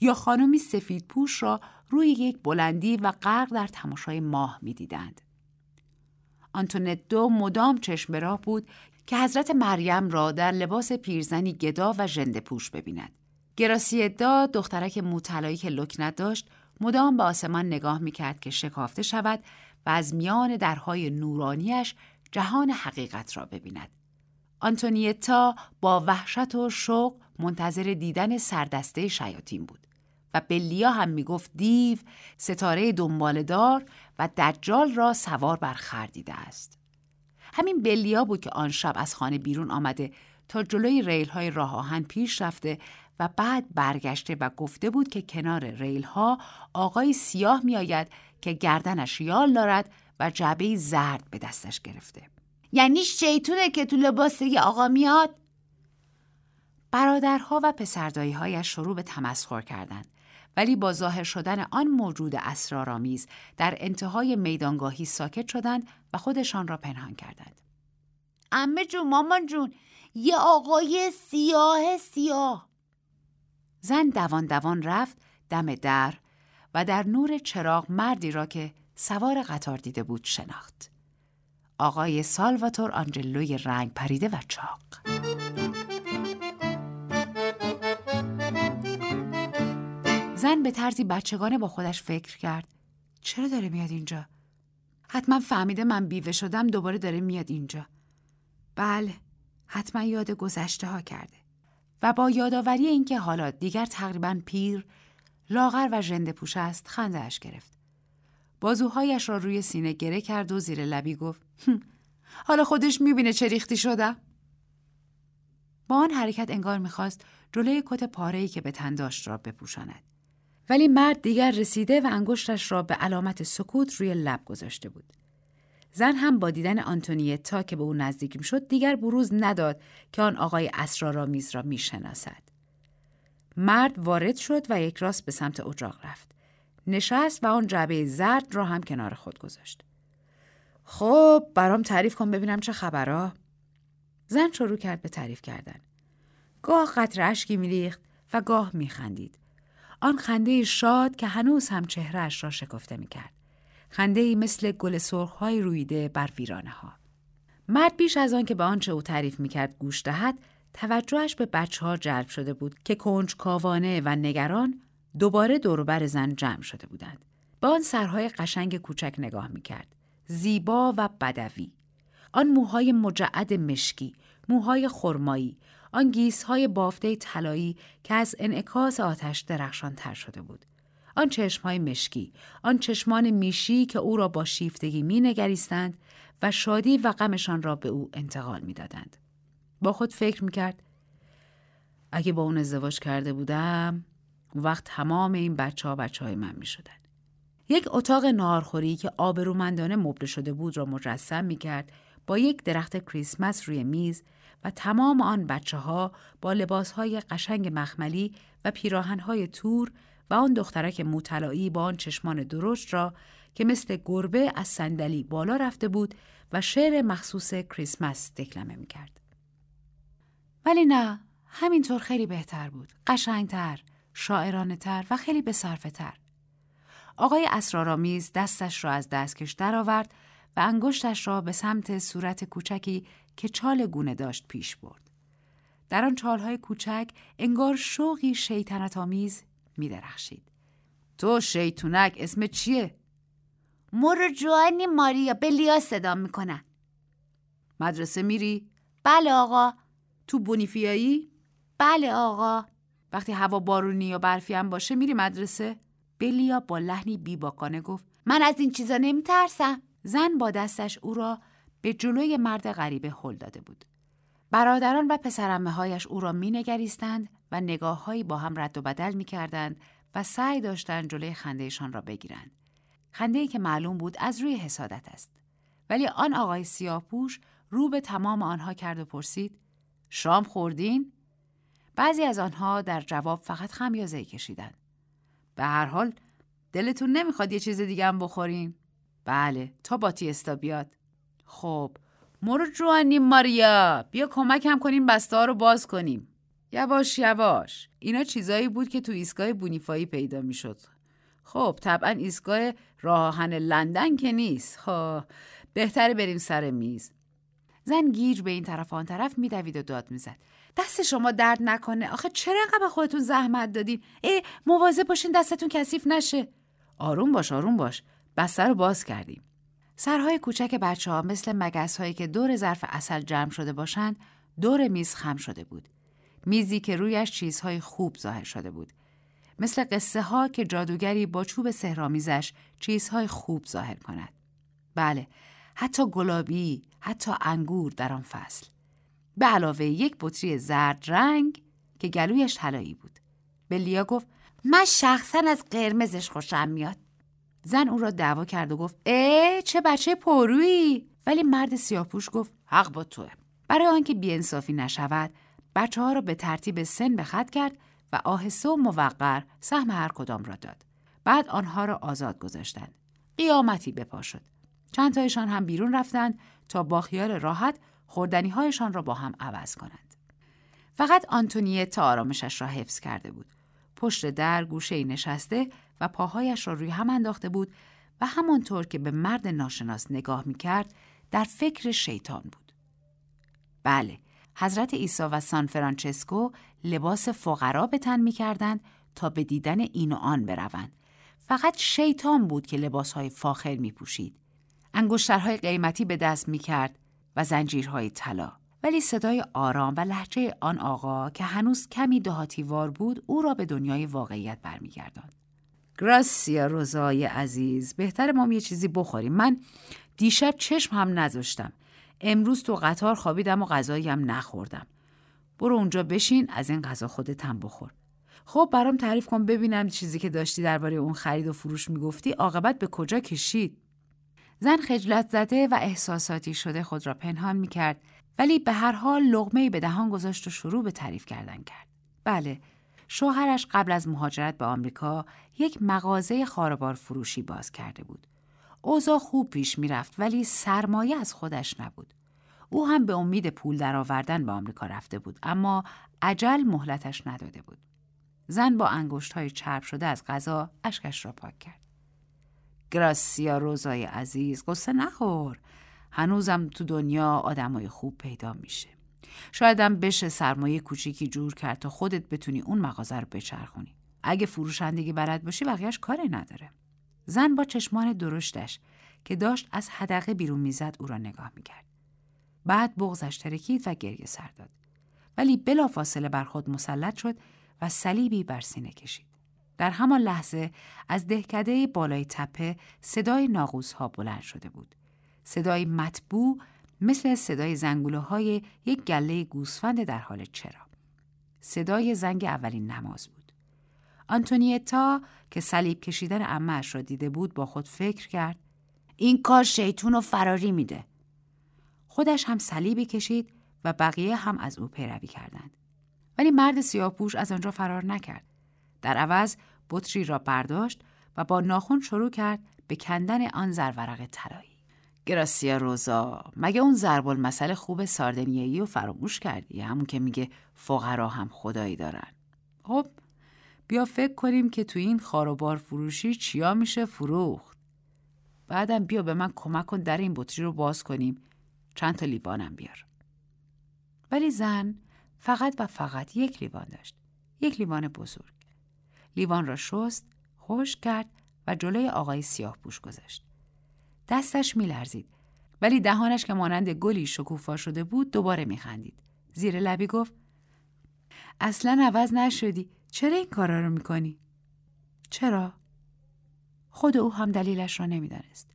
یا خانمی سفید پوش را روی یک بلندی و غرق در تماشای ماه می دیدند. دو مدام چشم راه بود که حضرت مریم را در لباس پیرزنی گدا و ژنده پوش ببیند. گراسیدا دخترک موطلایی که لکنت داشت مدام به آسمان نگاه می‌کرد که شکافته شود و از میان درهای نورانیش جهان حقیقت را ببیند. آنتونیتا با وحشت و شوق منتظر دیدن سردسته شیاطین بود و بلیا هم می‌گفت دیو ستاره دنبالدار و دجال را سوار بر خر دیده است. همین بلیا بود که آن شب از خانه بیرون آمده تا جلوی ریل های راه آهن پیش رفته و بعد برگشته و گفته بود که کنار ریل ها آقای سیاه می آید که گردنش یال دارد و جعبه زرد به دستش گرفته. یعنی شیطونه که تو لباس آقا میاد؟ برادرها و پسردایی هایش شروع به تمسخر کردند ولی با ظاهر شدن آن موجود اسرارآمیز در انتهای میدانگاهی ساکت شدند و خودشان را پنهان کردند. امه جون مامان جون یه آقای سیاه سیاه زن دوان دوان رفت دم در و در نور چراغ مردی را که سوار قطار دیده بود شناخت. آقای سالواتور آنجلوی رنگ پریده و چاق. زن به طرزی بچگانه با خودش فکر کرد. چرا داره میاد اینجا؟ حتما فهمیده من بیوه شدم دوباره داره میاد اینجا. بله، حتما یاد گذشته ها کرده. و با یادآوری اینکه حالا دیگر تقریبا پیر، لاغر و ژنده پوش است خندهاش گرفت. بازوهایش را روی سینه گره کرد و زیر لبی گفت حالا خودش می‌بینه چه ریختی شدم؟ با آن حرکت انگار می‌خواست جلوی کت پارهی که به تن داشت را بپوشاند. ولی مرد دیگر رسیده و انگشتش را به علامت سکوت روی لب گذاشته بود. زن هم با دیدن آنتونیتا که به او نزدیک شد دیگر بروز نداد که آن آقای اسرارآمیز را می‌شناسد. مرد وارد شد و یک راست به سمت اجاق رفت. نشست و آن جعبه زرد را هم کنار خود گذاشت. خب برام تعریف کن ببینم چه خبرها. زن شروع کرد به تعریف کردن. گاه قطر اشکی میریخت و گاه میخندید. آن خنده شاد که هنوز هم چهرهش را شکفته می کرد. خنده ای مثل گل سرخهای رویده بر ویرانه ها. مرد بیش از آن که به آنچه او تعریف می کرد گوش دهد توجهش به بچه ها جلب شده بود که کنج کاوانه و نگران دوباره دوروبر زن جمع شده بودند. به آن سرهای قشنگ کوچک نگاه می کرد. زیبا و بدوی. آن موهای مجعد مشکی، موهای خرمایی، آن گیسهای بافته طلایی که از انعکاس آتش درخشان تر شده بود. آن چشمهای مشکی، آن چشمان میشی که او را با شیفتگی می نگریستند و شادی و غمشان را به او انتقال می دادند. با خود فکر می کرد اگه با اون ازدواج کرده بودم وقت تمام این بچه ها بچه های من می شدن. یک اتاق نارخوری که آبرومندانه مبله شده بود را مجسم می کرد با یک درخت کریسمس روی میز و تمام آن بچه ها با لباس های قشنگ مخملی و پیراهن های تور و آن دخترک موطلایی با آن چشمان درشت را که مثل گربه از صندلی بالا رفته بود و شعر مخصوص کریسمس دکلمه می کرد. ولی نه همینطور خیلی بهتر بود قشنگتر شاعرانه تر و خیلی به تر. آقای اسرارآمیز دستش را از دستکش درآورد و انگشتش را به سمت صورت کوچکی که چال گونه داشت پیش برد. در آن چالهای کوچک انگار شوقی شیطنت آمیز می درخشید. تو شیطونک اسم چیه؟
مور جوانی ماریا بلیا صدا می‌کنن.
مدرسه میری؟
بله آقا.
تو بونیفیایی؟
بله آقا.
وقتی هوا بارونی یا برفی هم باشه میری مدرسه؟ بلیا با لحنی بیباکانه گفت
من از این چیزا نمیترسم.
زن با دستش او را به جلوی مرد غریبه هل داده بود. برادران و پسرمه هایش او را می نگریستند و نگاههایی با هم رد و بدل می کردند و سعی داشتند جلوی خندهشان را بگیرند. خنده که معلوم بود از روی حسادت است. ولی آن آقای سیاهپوش رو به تمام آنها کرد و پرسید شام خوردین؟ بعضی از آنها در جواب فقط خمیازه کشیدند. به هر حال دلتون نمی‌خواد یه چیز دیگه هم بخورین؟ بله تا باتی استا بیاد. خب مورو جوانی ماریا بیا کمک هم کنیم بسته ها رو باز کنیم. یواش یواش اینا چیزایی بود که تو ایستگاه بونیفایی پیدا می‌شد. خب طبعا ایستگاه راهن لندن که نیست. خب بهتره بریم سر میز. زن گیج به این طرف آن طرف میدوید و داد می‌زد. دست شما درد نکنه. آخه چرا انقدر به خودتون زحمت دادین؟ ای مواظب باشین دستتون کثیف نشه. آروم باش آروم باش. بسته رو باز کردیم. سرهای کوچک بچه ها مثل مگس هایی که دور ظرف اصل جمع شده باشند دور میز خم شده بود. میزی که رویش چیزهای خوب ظاهر شده بود. مثل قصه ها که جادوگری با چوب سهرامیزش چیزهای خوب ظاهر کند. بله، حتی گلابی، حتی انگور در آن فصل. به علاوه یک بطری زرد رنگ که گلویش طلایی بود. بلیا گفت من شخصا از قرمزش خوشم میاد. زن او را دعوا کرد و گفت اه چه بچه پرویی ولی مرد سیاپوش گفت حق با توه. برای آنکه بیانصافی نشود بچه ها را به ترتیب سن به خط کرد و آهسته و موقر سهم هر کدام را داد. بعد آنها را آزاد گذاشتند. قیامتی بپا شد. چند تایشان هم بیرون رفتند تا با خیال راحت خوردنی هایشان را با هم عوض کنند. فقط آنتونیت تا آرامشش را حفظ کرده بود. پشت در گوشه ای نشسته و پاهایش را روی هم انداخته بود و همانطور که به مرد ناشناس نگاه می کرد در فکر شیطان بود. بله، حضرت عیسی و سان فرانچسکو لباس فقرا به تن می کردند تا به دیدن این و آن بروند. فقط شیطان بود که لباسهای فاخر می پوشید. انگشترهای قیمتی به دست می کرد و زنجیرهای طلا. ولی صدای آرام و لحجه آن آقا که هنوز کمی دهاتیوار بود او را به دنیای واقعیت برمیگرداند. گراسیا روزای عزیز. بهتر ما یه چیزی بخوریم. من دیشب چشم هم نذاشتم. امروز تو قطار خوابیدم و غذایی هم نخوردم. برو اونجا بشین از این غذا خودت هم بخور. خب برام تعریف کن ببینم چیزی که داشتی درباره اون خرید و فروش می‌گفتی. عاقبت به کجا کشید؟ زن خجلت زده و احساساتی شده خود را پنهان می‌کرد. ولی به هر حال لغمه به دهان گذاشت و شروع به تعریف کردن کرد. بله شوهرش قبل از مهاجرت به آمریکا یک مغازه خاربار فروشی باز کرده بود. اوضاع خوب پیش می‌رفت ولی سرمایه از خودش نبود. او هم به امید پول درآوردن به آمریکا رفته بود اما عجل مهلتش نداده بود. زن با انگشت های چرب شده از غذا اشکش را پاک کرد. گراسیا روزای عزیز قصه نخور. هنوزم تو دنیا آدمای خوب پیدا میشه. شایدم بشه سرمایه کوچیکی جور کرد تا خودت بتونی اون مغازه رو بچرخونی. اگه فروشندگی بلد باشی بقیهش کاری نداره. زن با چشمان درشتش که داشت از حدقه بیرون می‌زد او را نگاه می‌کرد. بعد بغزش ترکید و گریه سر داد. ولی بلافاصله بر خود مسلط شد و صلیبی بر سینه کشید. در همان لحظه از دهکده بالای تپه صدای ناغوز ها بلند شده بود. صدای مطبوع مثل صدای زنگوله های یک گله گوسفند در حال چرا. صدای زنگ اولین نماز بود. آنتونیتا که صلیب کشیدن امهش را دیده بود با خود فکر کرد این کار شیطون و فراری میده. خودش هم صلیبی کشید و بقیه هم از او پیروی کردند. ولی مرد سیاهپوش از آنجا فرار نکرد. در عوض بطری را برداشت و با ناخون شروع کرد به کندن آن زرورق طلایی. گراسیا روزا مگه اون ضرب المثل خوب ساردنیایی و فراموش کردی همون که میگه فقرا هم خدایی دارن خب بیا فکر کنیم که تو این خاروبار فروشی چیا میشه فروخت. بعدم بیا به من کمک کن در این بطری رو باز کنیم. چند تا لیوانم بیار. ولی زن فقط و فقط یک لیوان داشت. یک لیوان بزرگ. لیوان را شست خوش کرد و جلوی آقای سیاه پوش گذاشت. دستش میلرزید. ولی دهانش که مانند گلی شکوفا شده بود دوباره میخندید. زیر لبی گفت اصلا عوض نشدی. چرا این کارا رو می‌کنی؟ چرا؟ خود او هم دلیلش را نمی‌دانست.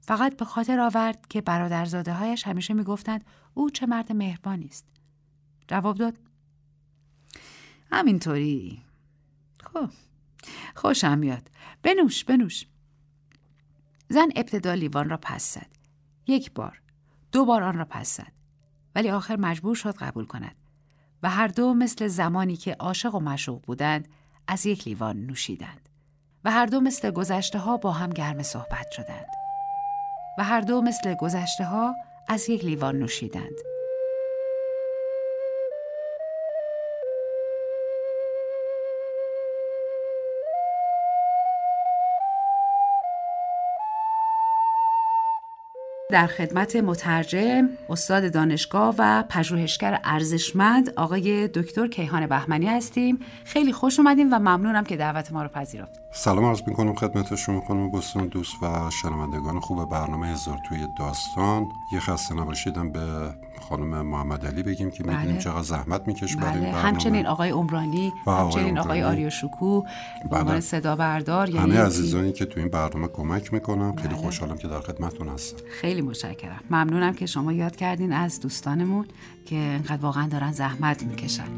فقط به خاطر آورد که برادرزاده هایش همیشه می‌گفتند او چه مرد مهربانی است. جواب داد همینطوری. خب خوشم میاد. بنوش بنوش. زن ابتدا لیوان را پس زد. یک بار. دو بار آن را پس زد. ولی آخر مجبور شد قبول کند. و هر دو مثل زمانی که عاشق و مشوق بودند از یک لیوان نوشیدند. و هر دو مثل گذشته ها با هم گرم صحبت شدند. و هر دو مثل گذشته ها از یک لیوان نوشیدند. در خدمت مترجم، استاد دانشگاه و پژوهشگر ارزشمند آقای دکتر کیهان بهمنی هستیم. خیلی خوش اومدیم و ممنونم که دعوت ما رو پذیرفت.
سلام عرض می‌کنم خدمت شما خانم بستان دوست و شنوندگان خوب برنامه هزار توی داستان. یه خسته نباشیدم به خانم محمد علی بگیم که بله. می‌دونیم چقدر زحمت می‌کشه
بله. برای همچنین آقای عمرانی همچنین آقای آریا شکو به عنوان بله. صدا بردار
یعنی همه عزیزانی که تو این برنامه کمک می‌کنم خیلی بله. خوشحالم که در خدمتتون هستم
خیلی متشکرم ممنونم که شما یاد کردین از دوستانمون که انقدر واقعا دارن زحمت می‌کشن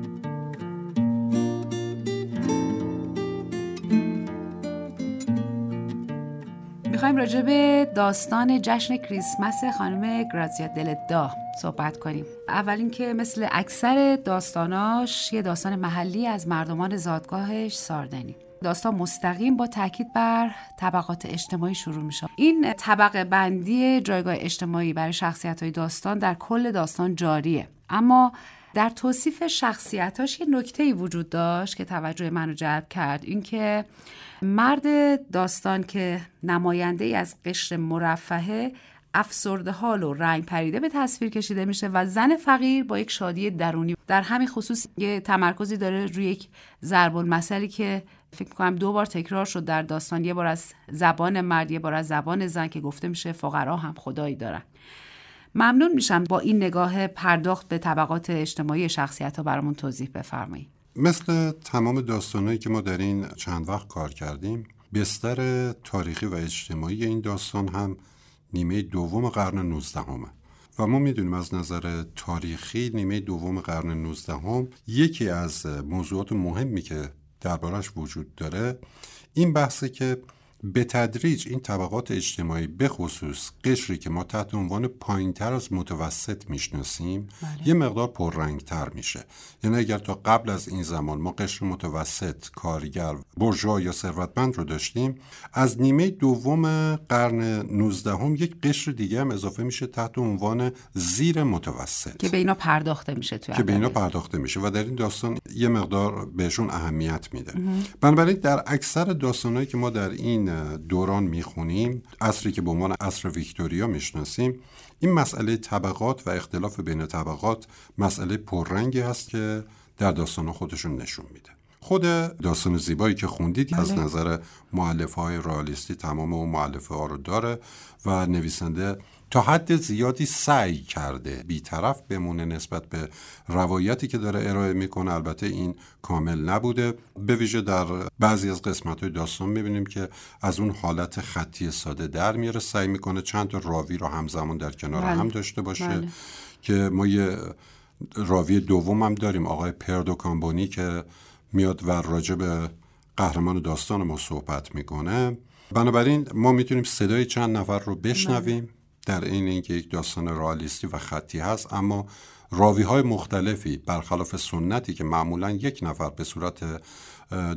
می‌خوایم راجع به داستان جشن کریسمس خانم گرازیا دلدا صحبت کنیم. اول اینکه مثل اکثر داستاناش یه داستان محلی از مردمان زادگاهش ساردنی. داستان مستقیم با تاکید بر طبقات اجتماعی شروع میشه. این طبقه بندی جایگاه اجتماعی برای شخصیت های داستان در کل داستان جاریه. اما در توصیف شخصیتاش یه نکته وجود داشت که توجه منو جلب کرد. اینکه مرد داستان که نماینده ای از قشر مرفهه افسرده حال و رنگ پریده به تصویر کشیده میشه و زن فقیر با یک شادی درونی. در همین خصوص یه تمرکزی داره روی یک ضرب المثلی که فکر کنم دو بار تکرار شد در داستان. یه بار از زبان مرد یه بار از زبان زن که گفته میشه فقرا هم خدایی دارن. ممنون میشم با این نگاه پرداخت به طبقات اجتماعی شخصیت ها برامون توضیح بفرمایید
مثل تمام داستانهایی که ما در این چند وقت کار کردیم بستر تاریخی و اجتماعی این داستان هم نیمه دوم قرن 19 همه. و ما می‌دونیم از نظر تاریخی نیمه دوم قرن 19 هم یکی از موضوعات مهمی که دربارش وجود داره این بحثه که به تدریج این طبقات اجتماعی به خصوص قشری که ما تحت عنوان پایینتر از متوسط می‌شناسیم
بله.
یه مقدار پررنگتر میشه یعنی اگر تا قبل از این زمان ما قشر متوسط کارگر برژوا یا ثروتمند رو داشتیم از نیمه دوم قرن 19 هم یک قشر دیگه هم اضافه میشه تحت عنوان زیر متوسط
که به اینا پرداخته میشه تو
که به اینا. پرداخته میشه و در این داستان یه مقدار بهشون اهمیت میده بنابراین در اکثر داستانهایی که ما در این دوران می‌خونیم عصری که به عنوان عصر ویکتوریا می‌شناسیم این مسئله طبقات و اختلاف بین طبقات مسئله پررنگی هست که در داستان خودشون نشون میده خود داستان زیبایی که خوندید از
بله.
نظر معلف های رئالیستی تمام اون معلفه ها رو داره و نویسنده تا حد زیادی سعی کرده بیطرف بمونه نسبت به روایتی که داره ارائه می‌کنه. البته این کامل نبوده. به ویژه در بعضی از قسمت های داستان می‌بینیم که از اون حالت خطی ساده در میاره سعی می‌کنه چند تا راوی رو همزمان در کنار
بله.
هم داشته باشه
بله.
که ما یه راوی دوم هم داریم. آقای پردو کامبونی که میاد و راجع به قهرمان داستان ما صحبت می‌کنه. بنابراین ما می‌تونیم صدای چند نفر رو بشنویم. در این اینکه یک داستان رئالیستی و خطی هست اما راوی های مختلفی برخلاف سنتی که معمولا یک نفر به صورت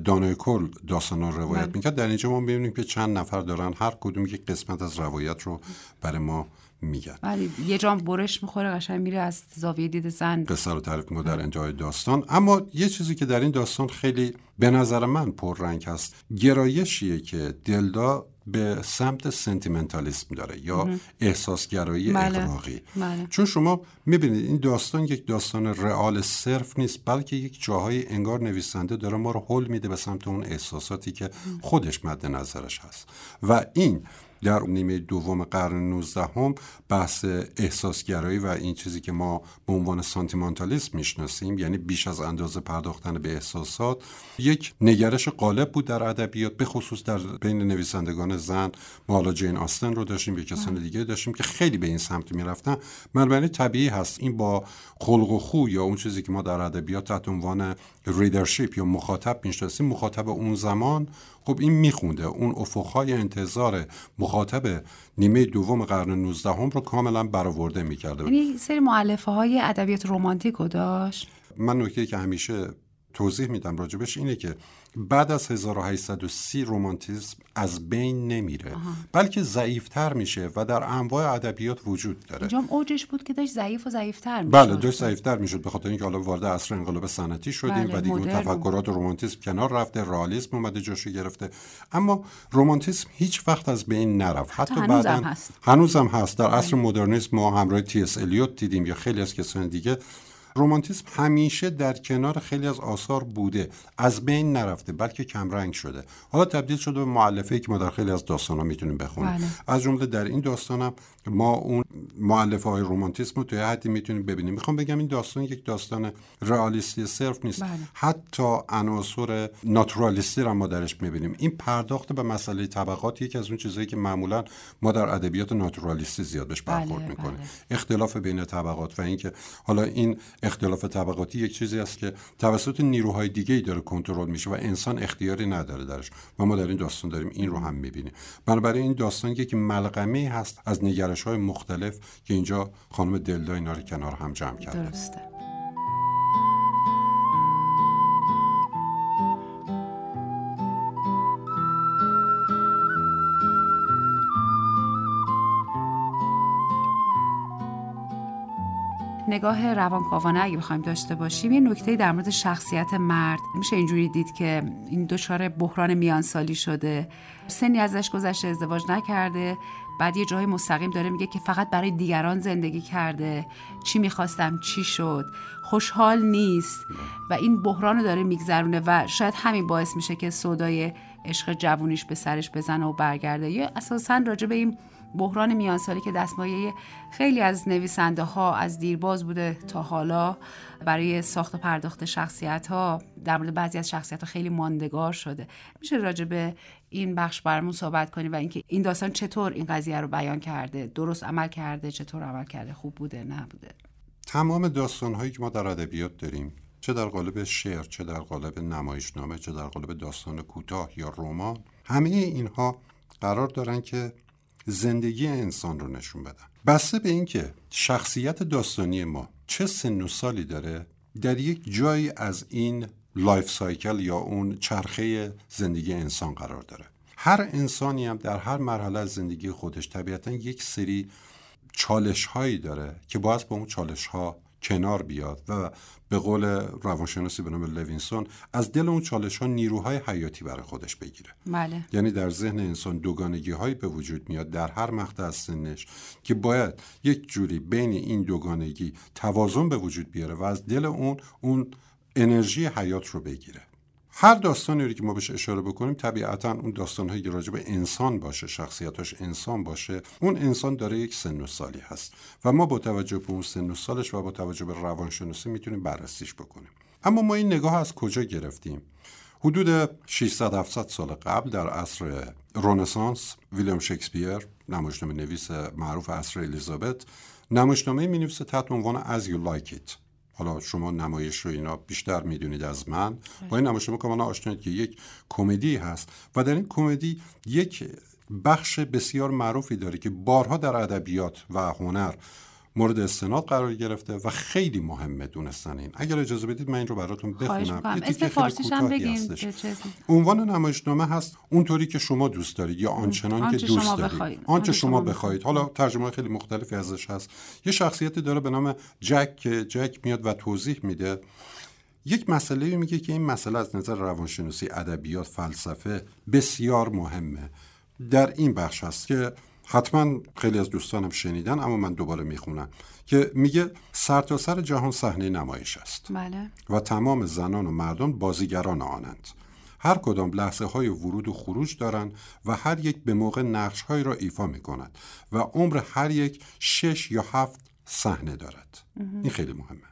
دانای کل داستان رو روایت
بله.
می‌کرد در اینجا ما می‌بینیم که چند نفر دارن هر کدوم یک قسمت از روایت رو برای ما میگن.
بله یه جام برش می‌خوره قشنگ میره از زاویه دید زن.
قصه رو تعریف می‌کنه در انتهای داستان. اما یه چیزی که در این داستان خیلی به نظر من پررنگ هست گرایشیه که دلدا به سمت سنتیمنتالیسم داره یا احساسگرایی
بله.
اغراقی
بله.
چون شما می‌بینید این داستان یک داستان رئال صرف نیست بلکه یک جاهای انگار نویسنده داره ما رو حل میده به سمت اون احساساتی که خودش مد نظرش هست و این در نیمه دوم قرن 19 هم بحث احساسگرایی و این چیزی که ما به عنوان سانتیمانتالیسم می‌شناسیم یعنی بیش از اندازه پرداختن به احساسات یک نگرش غالب بود در ادبیات به خصوص در بین نویسندگان زن. ما حالا جین آستن رو داشتیم یا کسان دیگه داشتیم که خیلی به این سمت می‌رفتن. بنابراین طبیعی هست. این با خلق و خو یا اون چیزی که ما در ادبیات تحت عنوان ریدرشیپ یا مخاطب می‌شناسیم مخاطب اون زمان خب این میخونده. اون افقهای انتظار مخاطب نیمه دوم قرن 19 هم رو کاملا برآورده می‌کرده.
یعنی سری معلفه های ادبیات رمانتیک رو داشت؟
من نکته که همیشه توضیح میدم راجبش اینه که بعد از 1830 رومانتیسم از بین نمیره بلکه ضعیفتر میشه و در انواع ادبیات وجود داره.
اینجا هم اوجش بود که داشت ضعیف و ضعیفتر می‌شد.
بله داشت ضعیفتر می‌شد به خاطر اینکه حالا وارد عصر انقلاب صنعتی شدیم
بله،
و دیگه اون. تفکرات رومانتیسم کنار رفته رئالیسم اومده جاشو گرفته. اما رومانتیسم هیچ وقت از بین نرفت. حتی,
هنوزم
بعداً-
هست.
هنوزم هست. در عصر مدرنیسم ما همراه تی اس الیوت دیدیم یا خیلی از کسان دیگه. رومانتیسم همیشه در کنار خیلی از آثار بوده از بین نرفته بلکه کمرنگ شده حالا تبدیل شده به معلفه که ما در خیلی از داستانها می‌تونیم بخونیم
بله.
از جمله در این داستانم ما اون معلفه های رومانتیسم رو توی حدی می‌تونیم ببینیم می‌خوام بگم این داستان یک داستان رئالیستی صرف نیست
بله.
حتی عناصر ناتورالیستی رو ما درش می‌بینیم این پرداخت به مسئله طبقات یکی از اون چیزایی که معمولا ما در ادبیات ناتورالیستی زیاد بهش
بله،
برخورد می‌کنیم
بله.
اختلاف بین طبقات و اینکه حالا این اختلاف طبقاتی یک چیزی است که توسط نیروهای دیگه ای داره کنترل میشه و انسان اختیاری نداره درش و ما در این داستان داریم این رو هم می‌بینیم. بنابراین این داستان یک ملغمه هست از نگرش های مختلف که اینجا خانم دلدا اینا رو کنار هم جمع کرده
درسته. نگاه روانکاوانه اگه بخوایم داشته باشیم یه نکته در مورد شخصیت مرد. میشه اینجوری دید که این دچار بحران میانسالی شده. سنی ازش گذشته ازدواج نکرده. بعد یه جای مستقیم داره میگه که فقط برای دیگران زندگی کرده. چی می‌خواستم؟ چی شد؟ خوشحال نیست. و این بحران رو داره میگذرونه و شاید همین باعث میشه که سودای عشق جوونیش به سرش بزنه و برگرده. یا اساسا راجع به این بحران میانسالی که دستمایه خیلی از نویسنده ها از دیرباز بوده تا حالا برای ساخت و پرداخت شخصیت ها در مورد بعضی از شخصیت ها خیلی ماندگار شده. میشه راجع به این بخش برامون صحبت کنیم و اینکه این داستان چطور این قضیه رو بیان کرده درست عمل کرده چطور عمل کرده خوب بوده نبوده
تمام داستان هایی که ما در ادبیات داریم چه در قالب شعر چه در قالب نمایشنامه چه در قالب داستان کوتاه یا رمان همه اینها قرار دارن که زندگی انسان رو نشون بدن. بسته به اینکه شخصیت داستانی ما چه سن و سالی داره در یک جایی از این life cycle یا اون چرخه زندگی انسان قرار داره. هر انسانی هم در هر مرحله از زندگی خودش طبیعتا یک سری چالش هایی داره که باید با اون چالش ها کنار بیاد و به قول روانشناسی به نام لوینسون از دل اون چالش ها نیروهای حیاتی برای خودش بگیره
بله.
یعنی در ذهن انسان دوگانگی هایی به وجود میاد در هر مقطع از سنش که باید یک جوری بین این دوگانگی توازن به وجود بیاره و از دل اون اون انرژی حیات رو بگیره هر داستانی رو که ما بهش اشاره بکنیم طبیعتا اون داستانهایی که راجع به انسان باشه شخصیتاش انسان باشه اون انسان داره یک سن و سالی هست. و ما با توجه به اون سن و سالش و با توجه به روانشناسی می‌تونیم بررسیش بکنیم. اما ما این نگاه از کجا گرفتیم؟ حدود 600 700 سال قبل در عصر رونسانس ویلیام شکسپیر نمایشنامه نویس معروف عصر الیزابت نمایشنامه می نویسه تحت عنوان As You Like It. حالا شما نمایش رو اینا بیشتر می‌دونید از من. با این نمایش کاملا آشنایید که یک کمدی هست و در این کمدی یک بخش بسیار معروفی داره که بارها در ادبیات و هنر مورد استناد قرار گرفته و خیلی مهمه دونستن این. اگر اجازه بدید من این رو براتون بخونم.
اسم فارسیش هم بگیم
عنوان نمایشنامه هست اونطوری که شما دوست دارید یا آنچنان که دوست دارید. آنچه شما بخواید. حالا ترجمه خیلی مختلفی ازش هست. یه شخصیتی داره به نام جک که جک میاد و توضیح میده. یک مسئله میگه که این مسئله از نظر روانشناسی ادبیات فلسفه بسیار مهمه. در این بخش هست که حتما خیلی از دوستانم شنیدن اما من دوباره می‌خونم. که میگه سرتاسر سر جهان صحنه نمایش است.
بله.
و تمام زنان و مردان بازیگران آنند. هر کدام لحظه های ورود و خروج دارند و هر یک به موقع نقش های را ایفا می کند و عمر هر یک شش یا هفت صحنه دارد. این خیلی مهمه.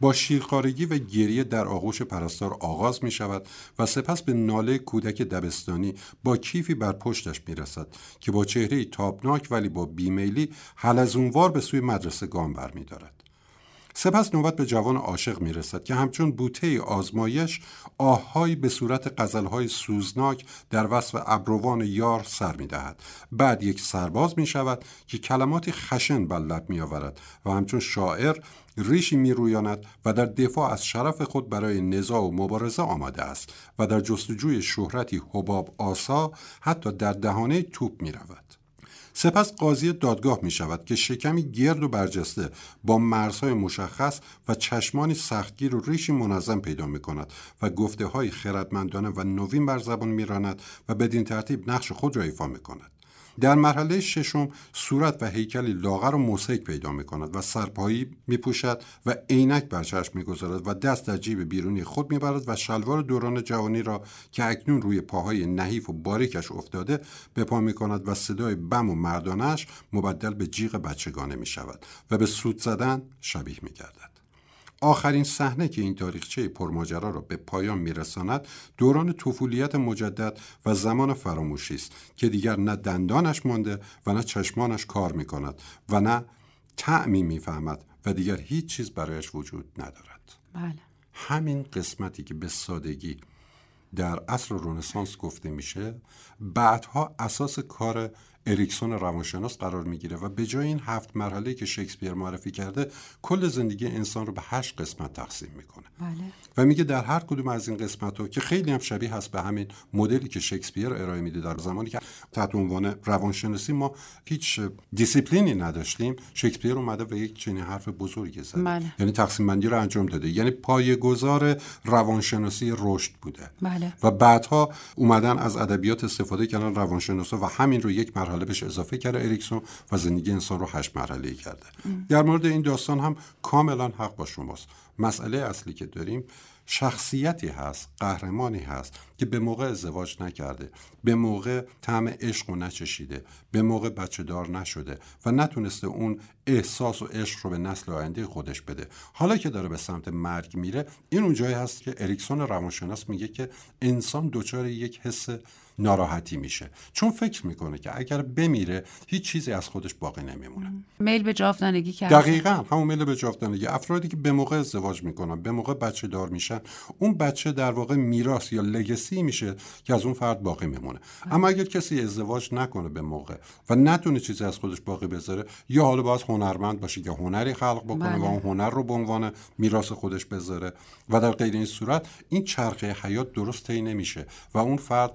با شیرخارگی و گریه در آغوش پرستار آغاز می شود و سپس به ناله کودک دبستانی با کیفی بر پشتش می رسد که با چهره تابناک ولی با بیمیلی حلزونوار به سوی مدرسه گام بر می دارد. سپس نوبت به جوان عاشق می رسد که همچون بوته آزمایش آههایی به صورت قزلهای سوزناک در وصف ابروان یار سر می دهد. بعد یک سرباز می شود که کلماتی خشن بر لب می آورد و همچون شاعر ریشی می رویاند و در دفاع از شرف خود برای نزاع و مبارزه آمده است و در جستجوی شهرتی حباب آسا حتی در دهانه توپ می رود. سپس قاضی دادگاه می شود که شکمی گرد و برجسته با مرزهای مشخص و چشمانی سختگیر و ریشی منظم پیدا می کند و گفته های خردمندانه و نوین بر زبان می راند و بدین ترتیب نقش خود را ایفا می کند. در مرحله ششم صورت و هیکلی لاغر و موسیک پیدا می کند و سرپایی می پوشد و عینک بر چشم می گذارد و دست در جیب بیرونی خود می برد و شلوار دوران جوانی را که اکنون روی پاهای نحیف و باریکش افتاده به پا می کند و صدای بم و مردانش مبدل به جیغ بچگانه می شود و به سود زدن شبیه می گردد. آخرین صحنه که این تاریخچه پرماجرا را به پایان میرساند دوران طفولیت مجدد و زمان فراموشی است که دیگر نه دندانش مانده و نه چشمانش کار می کند و نه تعمی می‌فهمد و دیگر هیچ چیز برایش وجود ندارد
بله.
همین قسمتی که به سادگی در عصر رنسانس گفته میشه بعدها اساس کار اریکسون روانشناس قرار می‌گیره و به جای این هفت مرحله که شکسپیر معرفی کرده کل زندگی انسان رو به هشت قسمت تقسیم می‌کنه
بله.
و میگه در هر کدوم از این قسمت ها که خیلی هم شبیه هست به همین مدلی که شکسپیر ارائه میده در زمانی که تحت عنوان روانشناسی ما هیچ دیسیپلینی نداشتیم شکسپیر اومده و یک چنین حرف بزرگی زده
بله.
یعنی تقسیم بندی رو انجام داده یعنی پایه‌گذار روانشناسی رشد بوده
بله.
و بعدها اومدن از ادبیات استفاده کردن روانشناسا و همین رو یک مرحله بهش اضافه کرده اریکسون و زندگی انسان رو هشت مرحله کرده. در مورد این داستان هم کاملا حق با شماست. مسئله اصلی که داریم شخصیتی هست قهرمانی هست که به موقع ازدواج نکرده به موقع طعم عشق و نچشیده به موقع بچه دار نشده و نتونسته اون احساس و عشق رو به نسل آینده خودش بده. حالا که داره به سمت مرگ میره این اون جایی هست که اریکسون روانشناس میگه که انسان دچار یک حس ناراحتی میشه. چون فکر می‌کنه که اگر بمیره هیچ چیزی از خودش باقی نمیمونه.
میل به جاودانگی کرده.
دقیقا همون میل به جاودانگی. افرادی که به موقع ازدواج می‌کنن به موقع بچه دار میشن اون بچه در واقع میراث یا لگسی میشه که از اون فرد باقی میمونه اما اگر کسی ازدواج نکنه به موقع و نتونه چیزی از خودش باقی بذاره یا حالا باز هنرمند باشه که هنری خلق بکنه و اون هنر رو به عنوان میراث خودش بذاره و در غیر این صورت این چرخه حیات درست طی نمیشه و اون فرد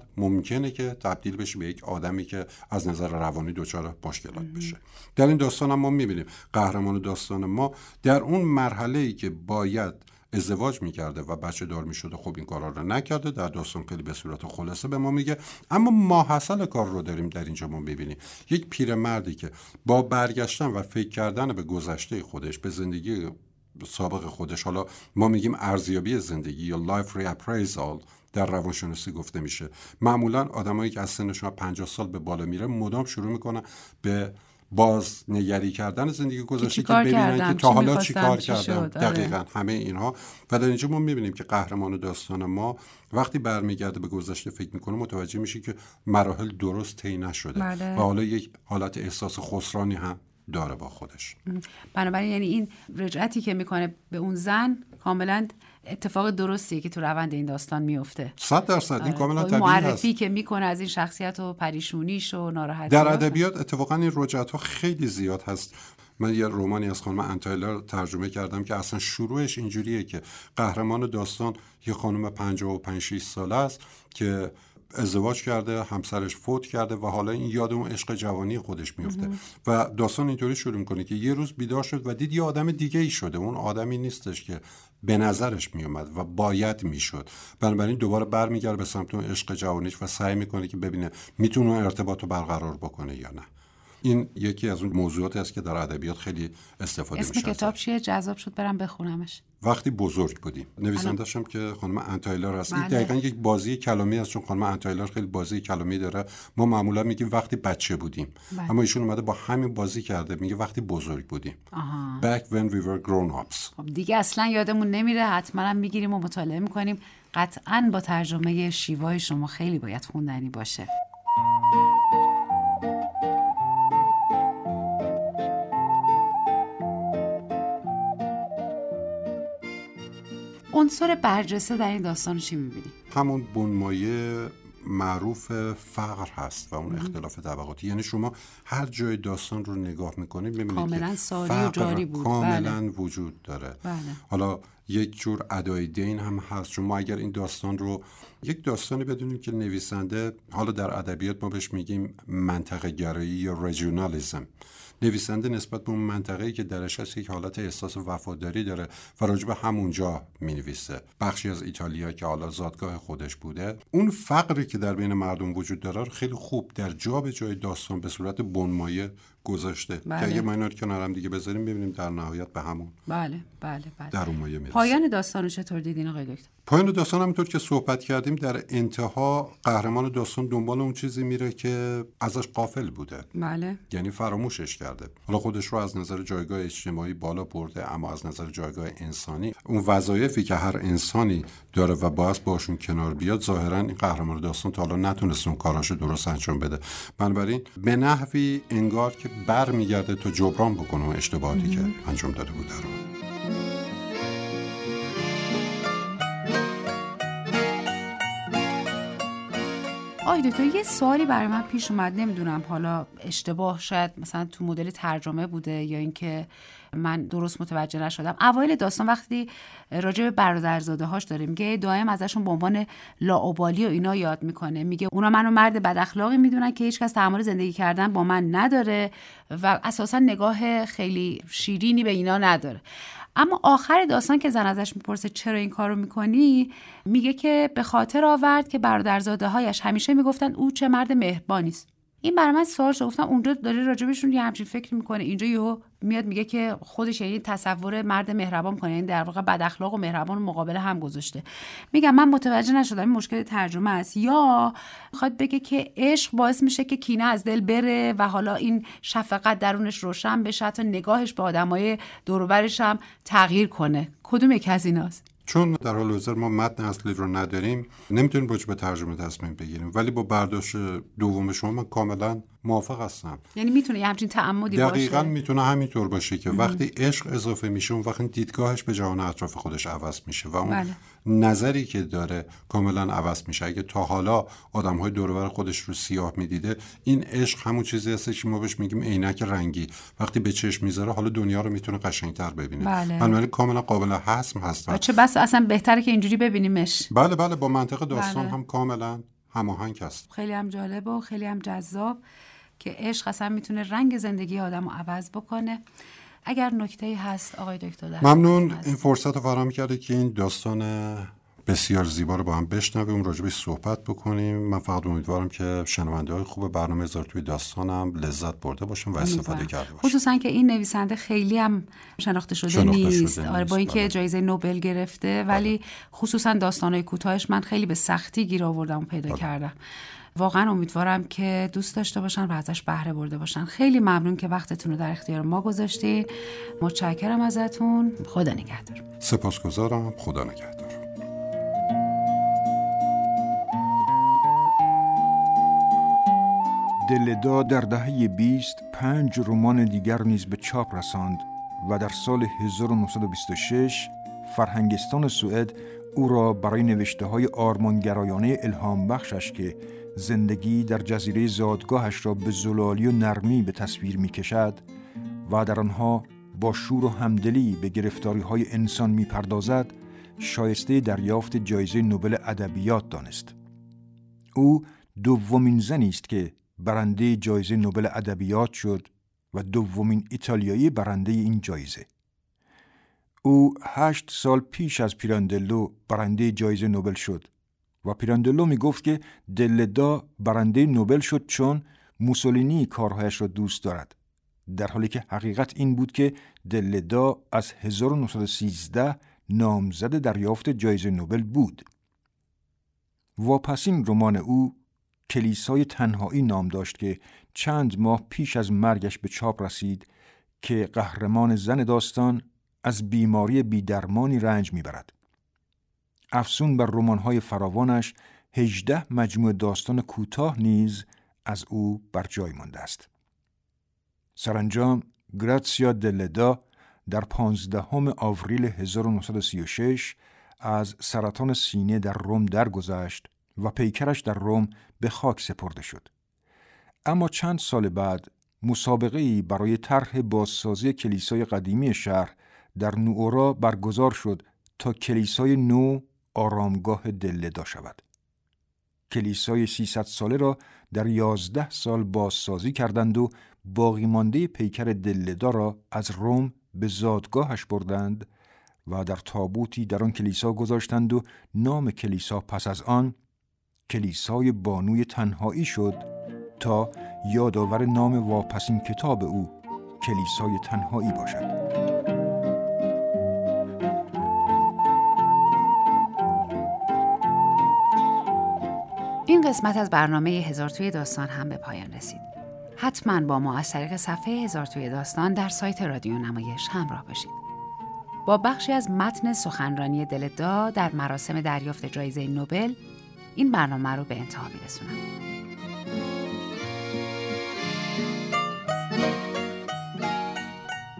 ممکنه که تبدیل بشه به یک آدمی که از نظر روانی دچار مشکلات بشه. در این داستان هم ما می‌بینیم قهرمان داستان ما در اون مرحله ای که باید ازدواج می‌کرده و بچه دار می‌شده خب این کارا رو نکرده در داستان خیلی به صورت خلاصه به ما میگه. اما ماحصل کار رو داریم در اینجا ما ببینیم یک پیرمردی که با برگشتن و فکر کردن به گذشته خودش به زندگی سابق خودش حالا ما میگیم ارزیابی زندگی یا life reappraisal در روانشناسی گفته میشه. معمولا آدمایی که از سنشون 50 سال به بالا میره مدام شروع می‌کنن به باز نگری کردن زندگی گذشته که ببینن که تا حالا چی کار کردن؟ آره. دقیقا همه اینها. و در اینجا ما می‌بینیم که قهرمان داستان ما وقتی برمیگرده به گذشته فکر می‌کنه متوجه میشه که مراحل درست طی نشده. بله. و حالا یک حالت احساس خسرانی هم داره با خودش.
بنابراین یعنی این رجعتی که می‌کنه به اون زن کاملا اتفاق درستیه که تو روند این داستان میفته.
صد درصد. این آره. کاملا طبیعی
معرفی که می‌کنه از این شخصیت و پریشونیش و ناراحتی
در ادبیات اتفاقا این رجعت ها خیلی زیاد هست. من یه رومانی از خانم انتایلر ترجمه کردم که اصلا شروعش اینجوریه که قهرمان داستان یه خانم 55 6 ساله است که ازدواج کرده همسرش فوت کرده و حالا این یاد اون عشق جوانی خودش میفته. و داستان اینطوری شروع می‌کنه که یه روز بیدار شد و دید یه آدم دیگه ای شده. اون آدمی نیستش که به نظرش میومد و باید می‌شد. بنابراین دوباره برمیگرده به سمت اون عشق جوانیش و سعی می‌کنه که ببینه می‌تونه ارتباط رو برقرار بکنه یا نه. این یکی از اون موضوعاتی است که در ادبیات خیلی استفاده
میشه اسم کتاب چیه؟ جذاب شد برم بخونمش.
وقتی بزرگ بودیم نویسنده‌شم که خانم انتایلر هست. این بله. دقیقا یک بازی کلامی است چون خانم انتایلر خیلی بازی کلامی داره. ما معمولا میگیم وقتی بچه بودیم. بله. اما ایشون اومده با همین بازی کرده. میگه وقتی بزرگ بودیم. آها. back when we were grown ups.
خب دیگه اصلا یادمون نمیره. حتما هم می‌گیریم و مطالعه می‌کنیم. قطعا با ترجمه شیوای شما خیلی باید خوندنی باشه. عنصر برجسته در این داستان چی می‌بینی؟
همون بنمایه معروف فقر هست و اون اختلاف طبقاتی یعنی شما هر جای داستان رو نگاه می‌کنید می‌بینید
کاملا ساری و جاری بود
کاملا بله. وجود داره بله. حالا یک جور ادای دین هم هست چون ما اگر این داستان رو یک داستانی بدونیم که نویسنده حالا در ادبیات ما بهش میگیم منطقه گرایی یا رژیونالیزم نویسنده نسبت به اون منطقه‌ای که درش هست یک حالت احساس وفاداری داره و راجب همونجا می‌نویسه. بخشی از ایتالیا که حالا زادگاه خودش بوده اون فقری که در بین مردم وجود داره خیلی خوب در جا به جای داستان به صورت بنمایه گذاشته. بله. که اگه ما اینا کنار هم دیگه بذاریم ببینیم در نهایت به همون
بله بله بله.
در اون مایه
پایان داستان رو چطور دیدین آقای دکتر؟
پایان داستان همینطور که صحبت کردیم در انتها قهرمان داستان دنبال اون چیزی میره که ازش قافل بوده.
بله.
یعنی فراموشش کرده. حالا خودش رو از نظر جایگاه اجتماعی بالا برده اما از نظر جایگاه انسانی اون وظایفی که هر انسانی داره و باید باشون کنار بیاد ظاهرا این قهرمان داستان تا حالا نتونست اون کاراشو درست انجام بده. بنابراین به نحوی انگار که برمیگرده تا جبران بکنه اون اشتباهاتی که انجام داده بوده رو.
آی دکتر یه سوالی برای من پیش اومد نمی‌دونم حالا اشتباه شاید مثلا تو مدل ترجمه بوده یا اینکه من درست متوجه نشدم. اوایل داستان وقتی راجع به برادرزاده هاش داره میگه دائم ازشون به عنوان لاوبالی و اینا یاد می‌کنه. میگه اونا منو مرد بد اخلاقی می‌دونن که هیچکس تحمل زندگی کردن با من نداره و اساسا نگاه خیلی شیرینی به اینا نداره. اما آخر داستان که زن ازش می‌پرسه چرا این کارو می‌کنی میگه که به خاطر آورد که برادرزاده هایش همیشه می‌گفتن او چه مرد مهربانی است. این برای من سوال شد. گفتم اونجا داره راجبشون یه همچین فکر می‌کنه. اینجا یهو میاد میگه که خودش یعنی تصور مرد مهربان کنه یعنی در واقع بد اخلاق و مهربان مقابل هم گذاشته. میگم من متوجه نشدم این مشکل ترجمه است. یا می‌خواد بگه که عشق باعث میشه که کینه از دل بره و حالا این شفقت درونش روشن بشه. تا نگاهش به آدمای دور هم تغییر کنه. کدوم یک از ایناست؟
چون در حال حاضر ما متن اصلی رو نداریم نمی‌تونیم باش به ترجمه تصمیم بگیریم. ولی با برداشت دوم شما من کاملا موافق هستم.
یعنی می‌تونه یه همچین تعمدی
باشه؟ دقیقا
می‌تونه
همینطور باشه که وقتی عشق اضافه میشه اون وقتی دیدگاهش به جهان اطراف خودش عوض میشه و اون بله. نظری که داره کاملا عوض میشه. اگه تا حالا آدم های دورور خودش رو سیاه می‌دیده این عشق همون چیزی هست که ما بهش میگیم عینک رنگی. وقتی به چشم می‌ذاره حالا دنیا رو می‌تونه قشنگتر ببینه. بله. بنابراین کاملا قابل حسم هست
چه بس اصلا بهتره که اینجوری ببینیمش.
بله بله با منطق داستان بله. هم کاملا هماهنگ هست
خیلی هم جالب و خیلی هم جذاب. که عشق اصلا می‌تونه رنگ زندگی آدم رو عوض بکنه. اگر نکته هست آقای دکتر
ممنون. این فرصت رو فراهم کرده که این داستان بسیار زیبا رو با هم بشنویم راجبش صحبت بکنیم. من فقط امیدوارم که شنونده های خوب برنامه هزار توی داستانم لذت برده باشم و استفاده کرده باشم
خصوصا که این نویسنده خیلی هم شناخته شده شناخته نیست. شده آره با اینکه بله. جایزه نوبل گرفته ولی بله. خصوصا داستانهای کوتاهش من خیلی به سختی گیر آوردم و پیدا بله. کردم. واقعا امیدوارم که دوست داشته باشن و ازش بهره برده باشن. خیلی ممنون که وقتتون رو در اختیار ما گذاشتین متشکرم ازتون. خدا نگهدار.
سپاسگزارم. خدا نگهدار.
دلدا در دهه 20 پنج رمان دیگر نیز به چاپ رساند و در سال 1926 فرهنگستان سوئد او را برای نوشته های آرمانگرایانه الهام بخشش که زندگی در جزیره زادگاهش را به زلالی و نرمی به تصویر می کشد و در آنها با شور و همدلی به گرفتاری های انسان می پردازد شایسته دریافت جایزه نوبل ادبیات دانست. او دومین زنی است که برنده جایزه نوبل ادبیات شد و دومین ایتالیایی برنده این جایزه. او هشت سال پیش از پیراندلو برنده جایزه نوبل شد و پیراندلو می گفت که دلدا برنده نوبل شد چون موسولینی کارهایش را دوست دارد در حالی که حقیقت این بود که دلدا از 1913 نامزد دریافت جایزه نوبل بود واپسین رمان او کلیسای تنهایی نام داشت که چند ماه پیش از مرگش به چاپ رسید که قهرمان زن داستان از بیماری بیدرمانی رنج می‌برد. افسون بر رمان‌های فراوانش هجده مجموع داستان کوتاه نیز از او بر جای مانده است. سرانجام گراتسیا دلدا در پانزدهم آوریل 1936 از سرطان سینه در روم درگذشت و پیکرش در روم به خاک سپرده شد. اما چند سال بعد مسابقه ای برای طرح بازسازی کلیسای قدیمی شهر در نوورا برگزار شد تا کلیسای نو آرامگاه دلدا شود. کلیسای 300 ساله را در 11 سال بازسازی کردند و باقی مانده پیکر دلدا را از روم به زادگاهش بردند و در تابوتی در آن کلیسا گذاشتند و نام کلیسا پس از آن کلیسای بانوی تنهایی شد تا یادآور نام واپسین کتاب او کلیسای تنهایی باشد.
این قسمت از برنامه هزار توی داستان هم به پایان رسید. حتما با ما از طریق صفحه هزار توی داستان در سایت رادیو نمایش همراه باشید. با بخشی از متن سخنرانی دلدا در مراسم دریافت جایزه نوبل این برنامه رو به انتها میرسونم.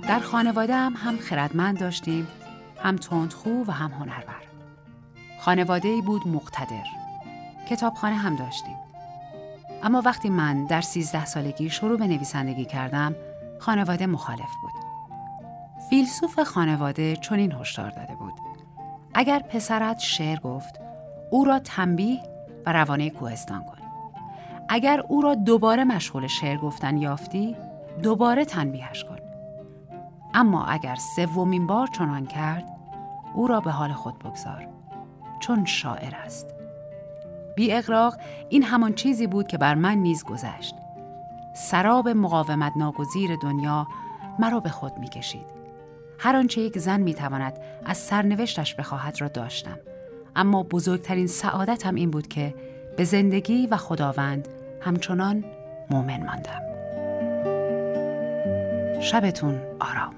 در خانواده هم هم خردمند داشتیم هم تندخو و هم هنرور. خانواده ای بود مقتدر کتابخانه هم داشتیم. اما وقتی من در سیزده سالگی شروع به نویسندگی کردم خانواده مخالف بود. فیلسوف خانواده چنین هشدار داده بود. اگر پسرت شعر گفت او را تنبیه و روانه کوهستان کن. اگر او را دوباره مشغول شعر گفتن یافتی دوباره تنبیهش کن. اما اگر سومین بار چنان کرد او را به حال خود بگذار چون شاعر است. بی اقراق این همان چیزی بود که بر من نیز گذشت. سراب مقاومت ناگزیر دنیا مرا به خود می کشید. هر آنچه یک زن می تواند از سرنوشتش بخواهد را داشتم. اما بزرگترین سعادتم این بود که به زندگی و خداوند همچنان مؤمن ماندم. شبتون آرام.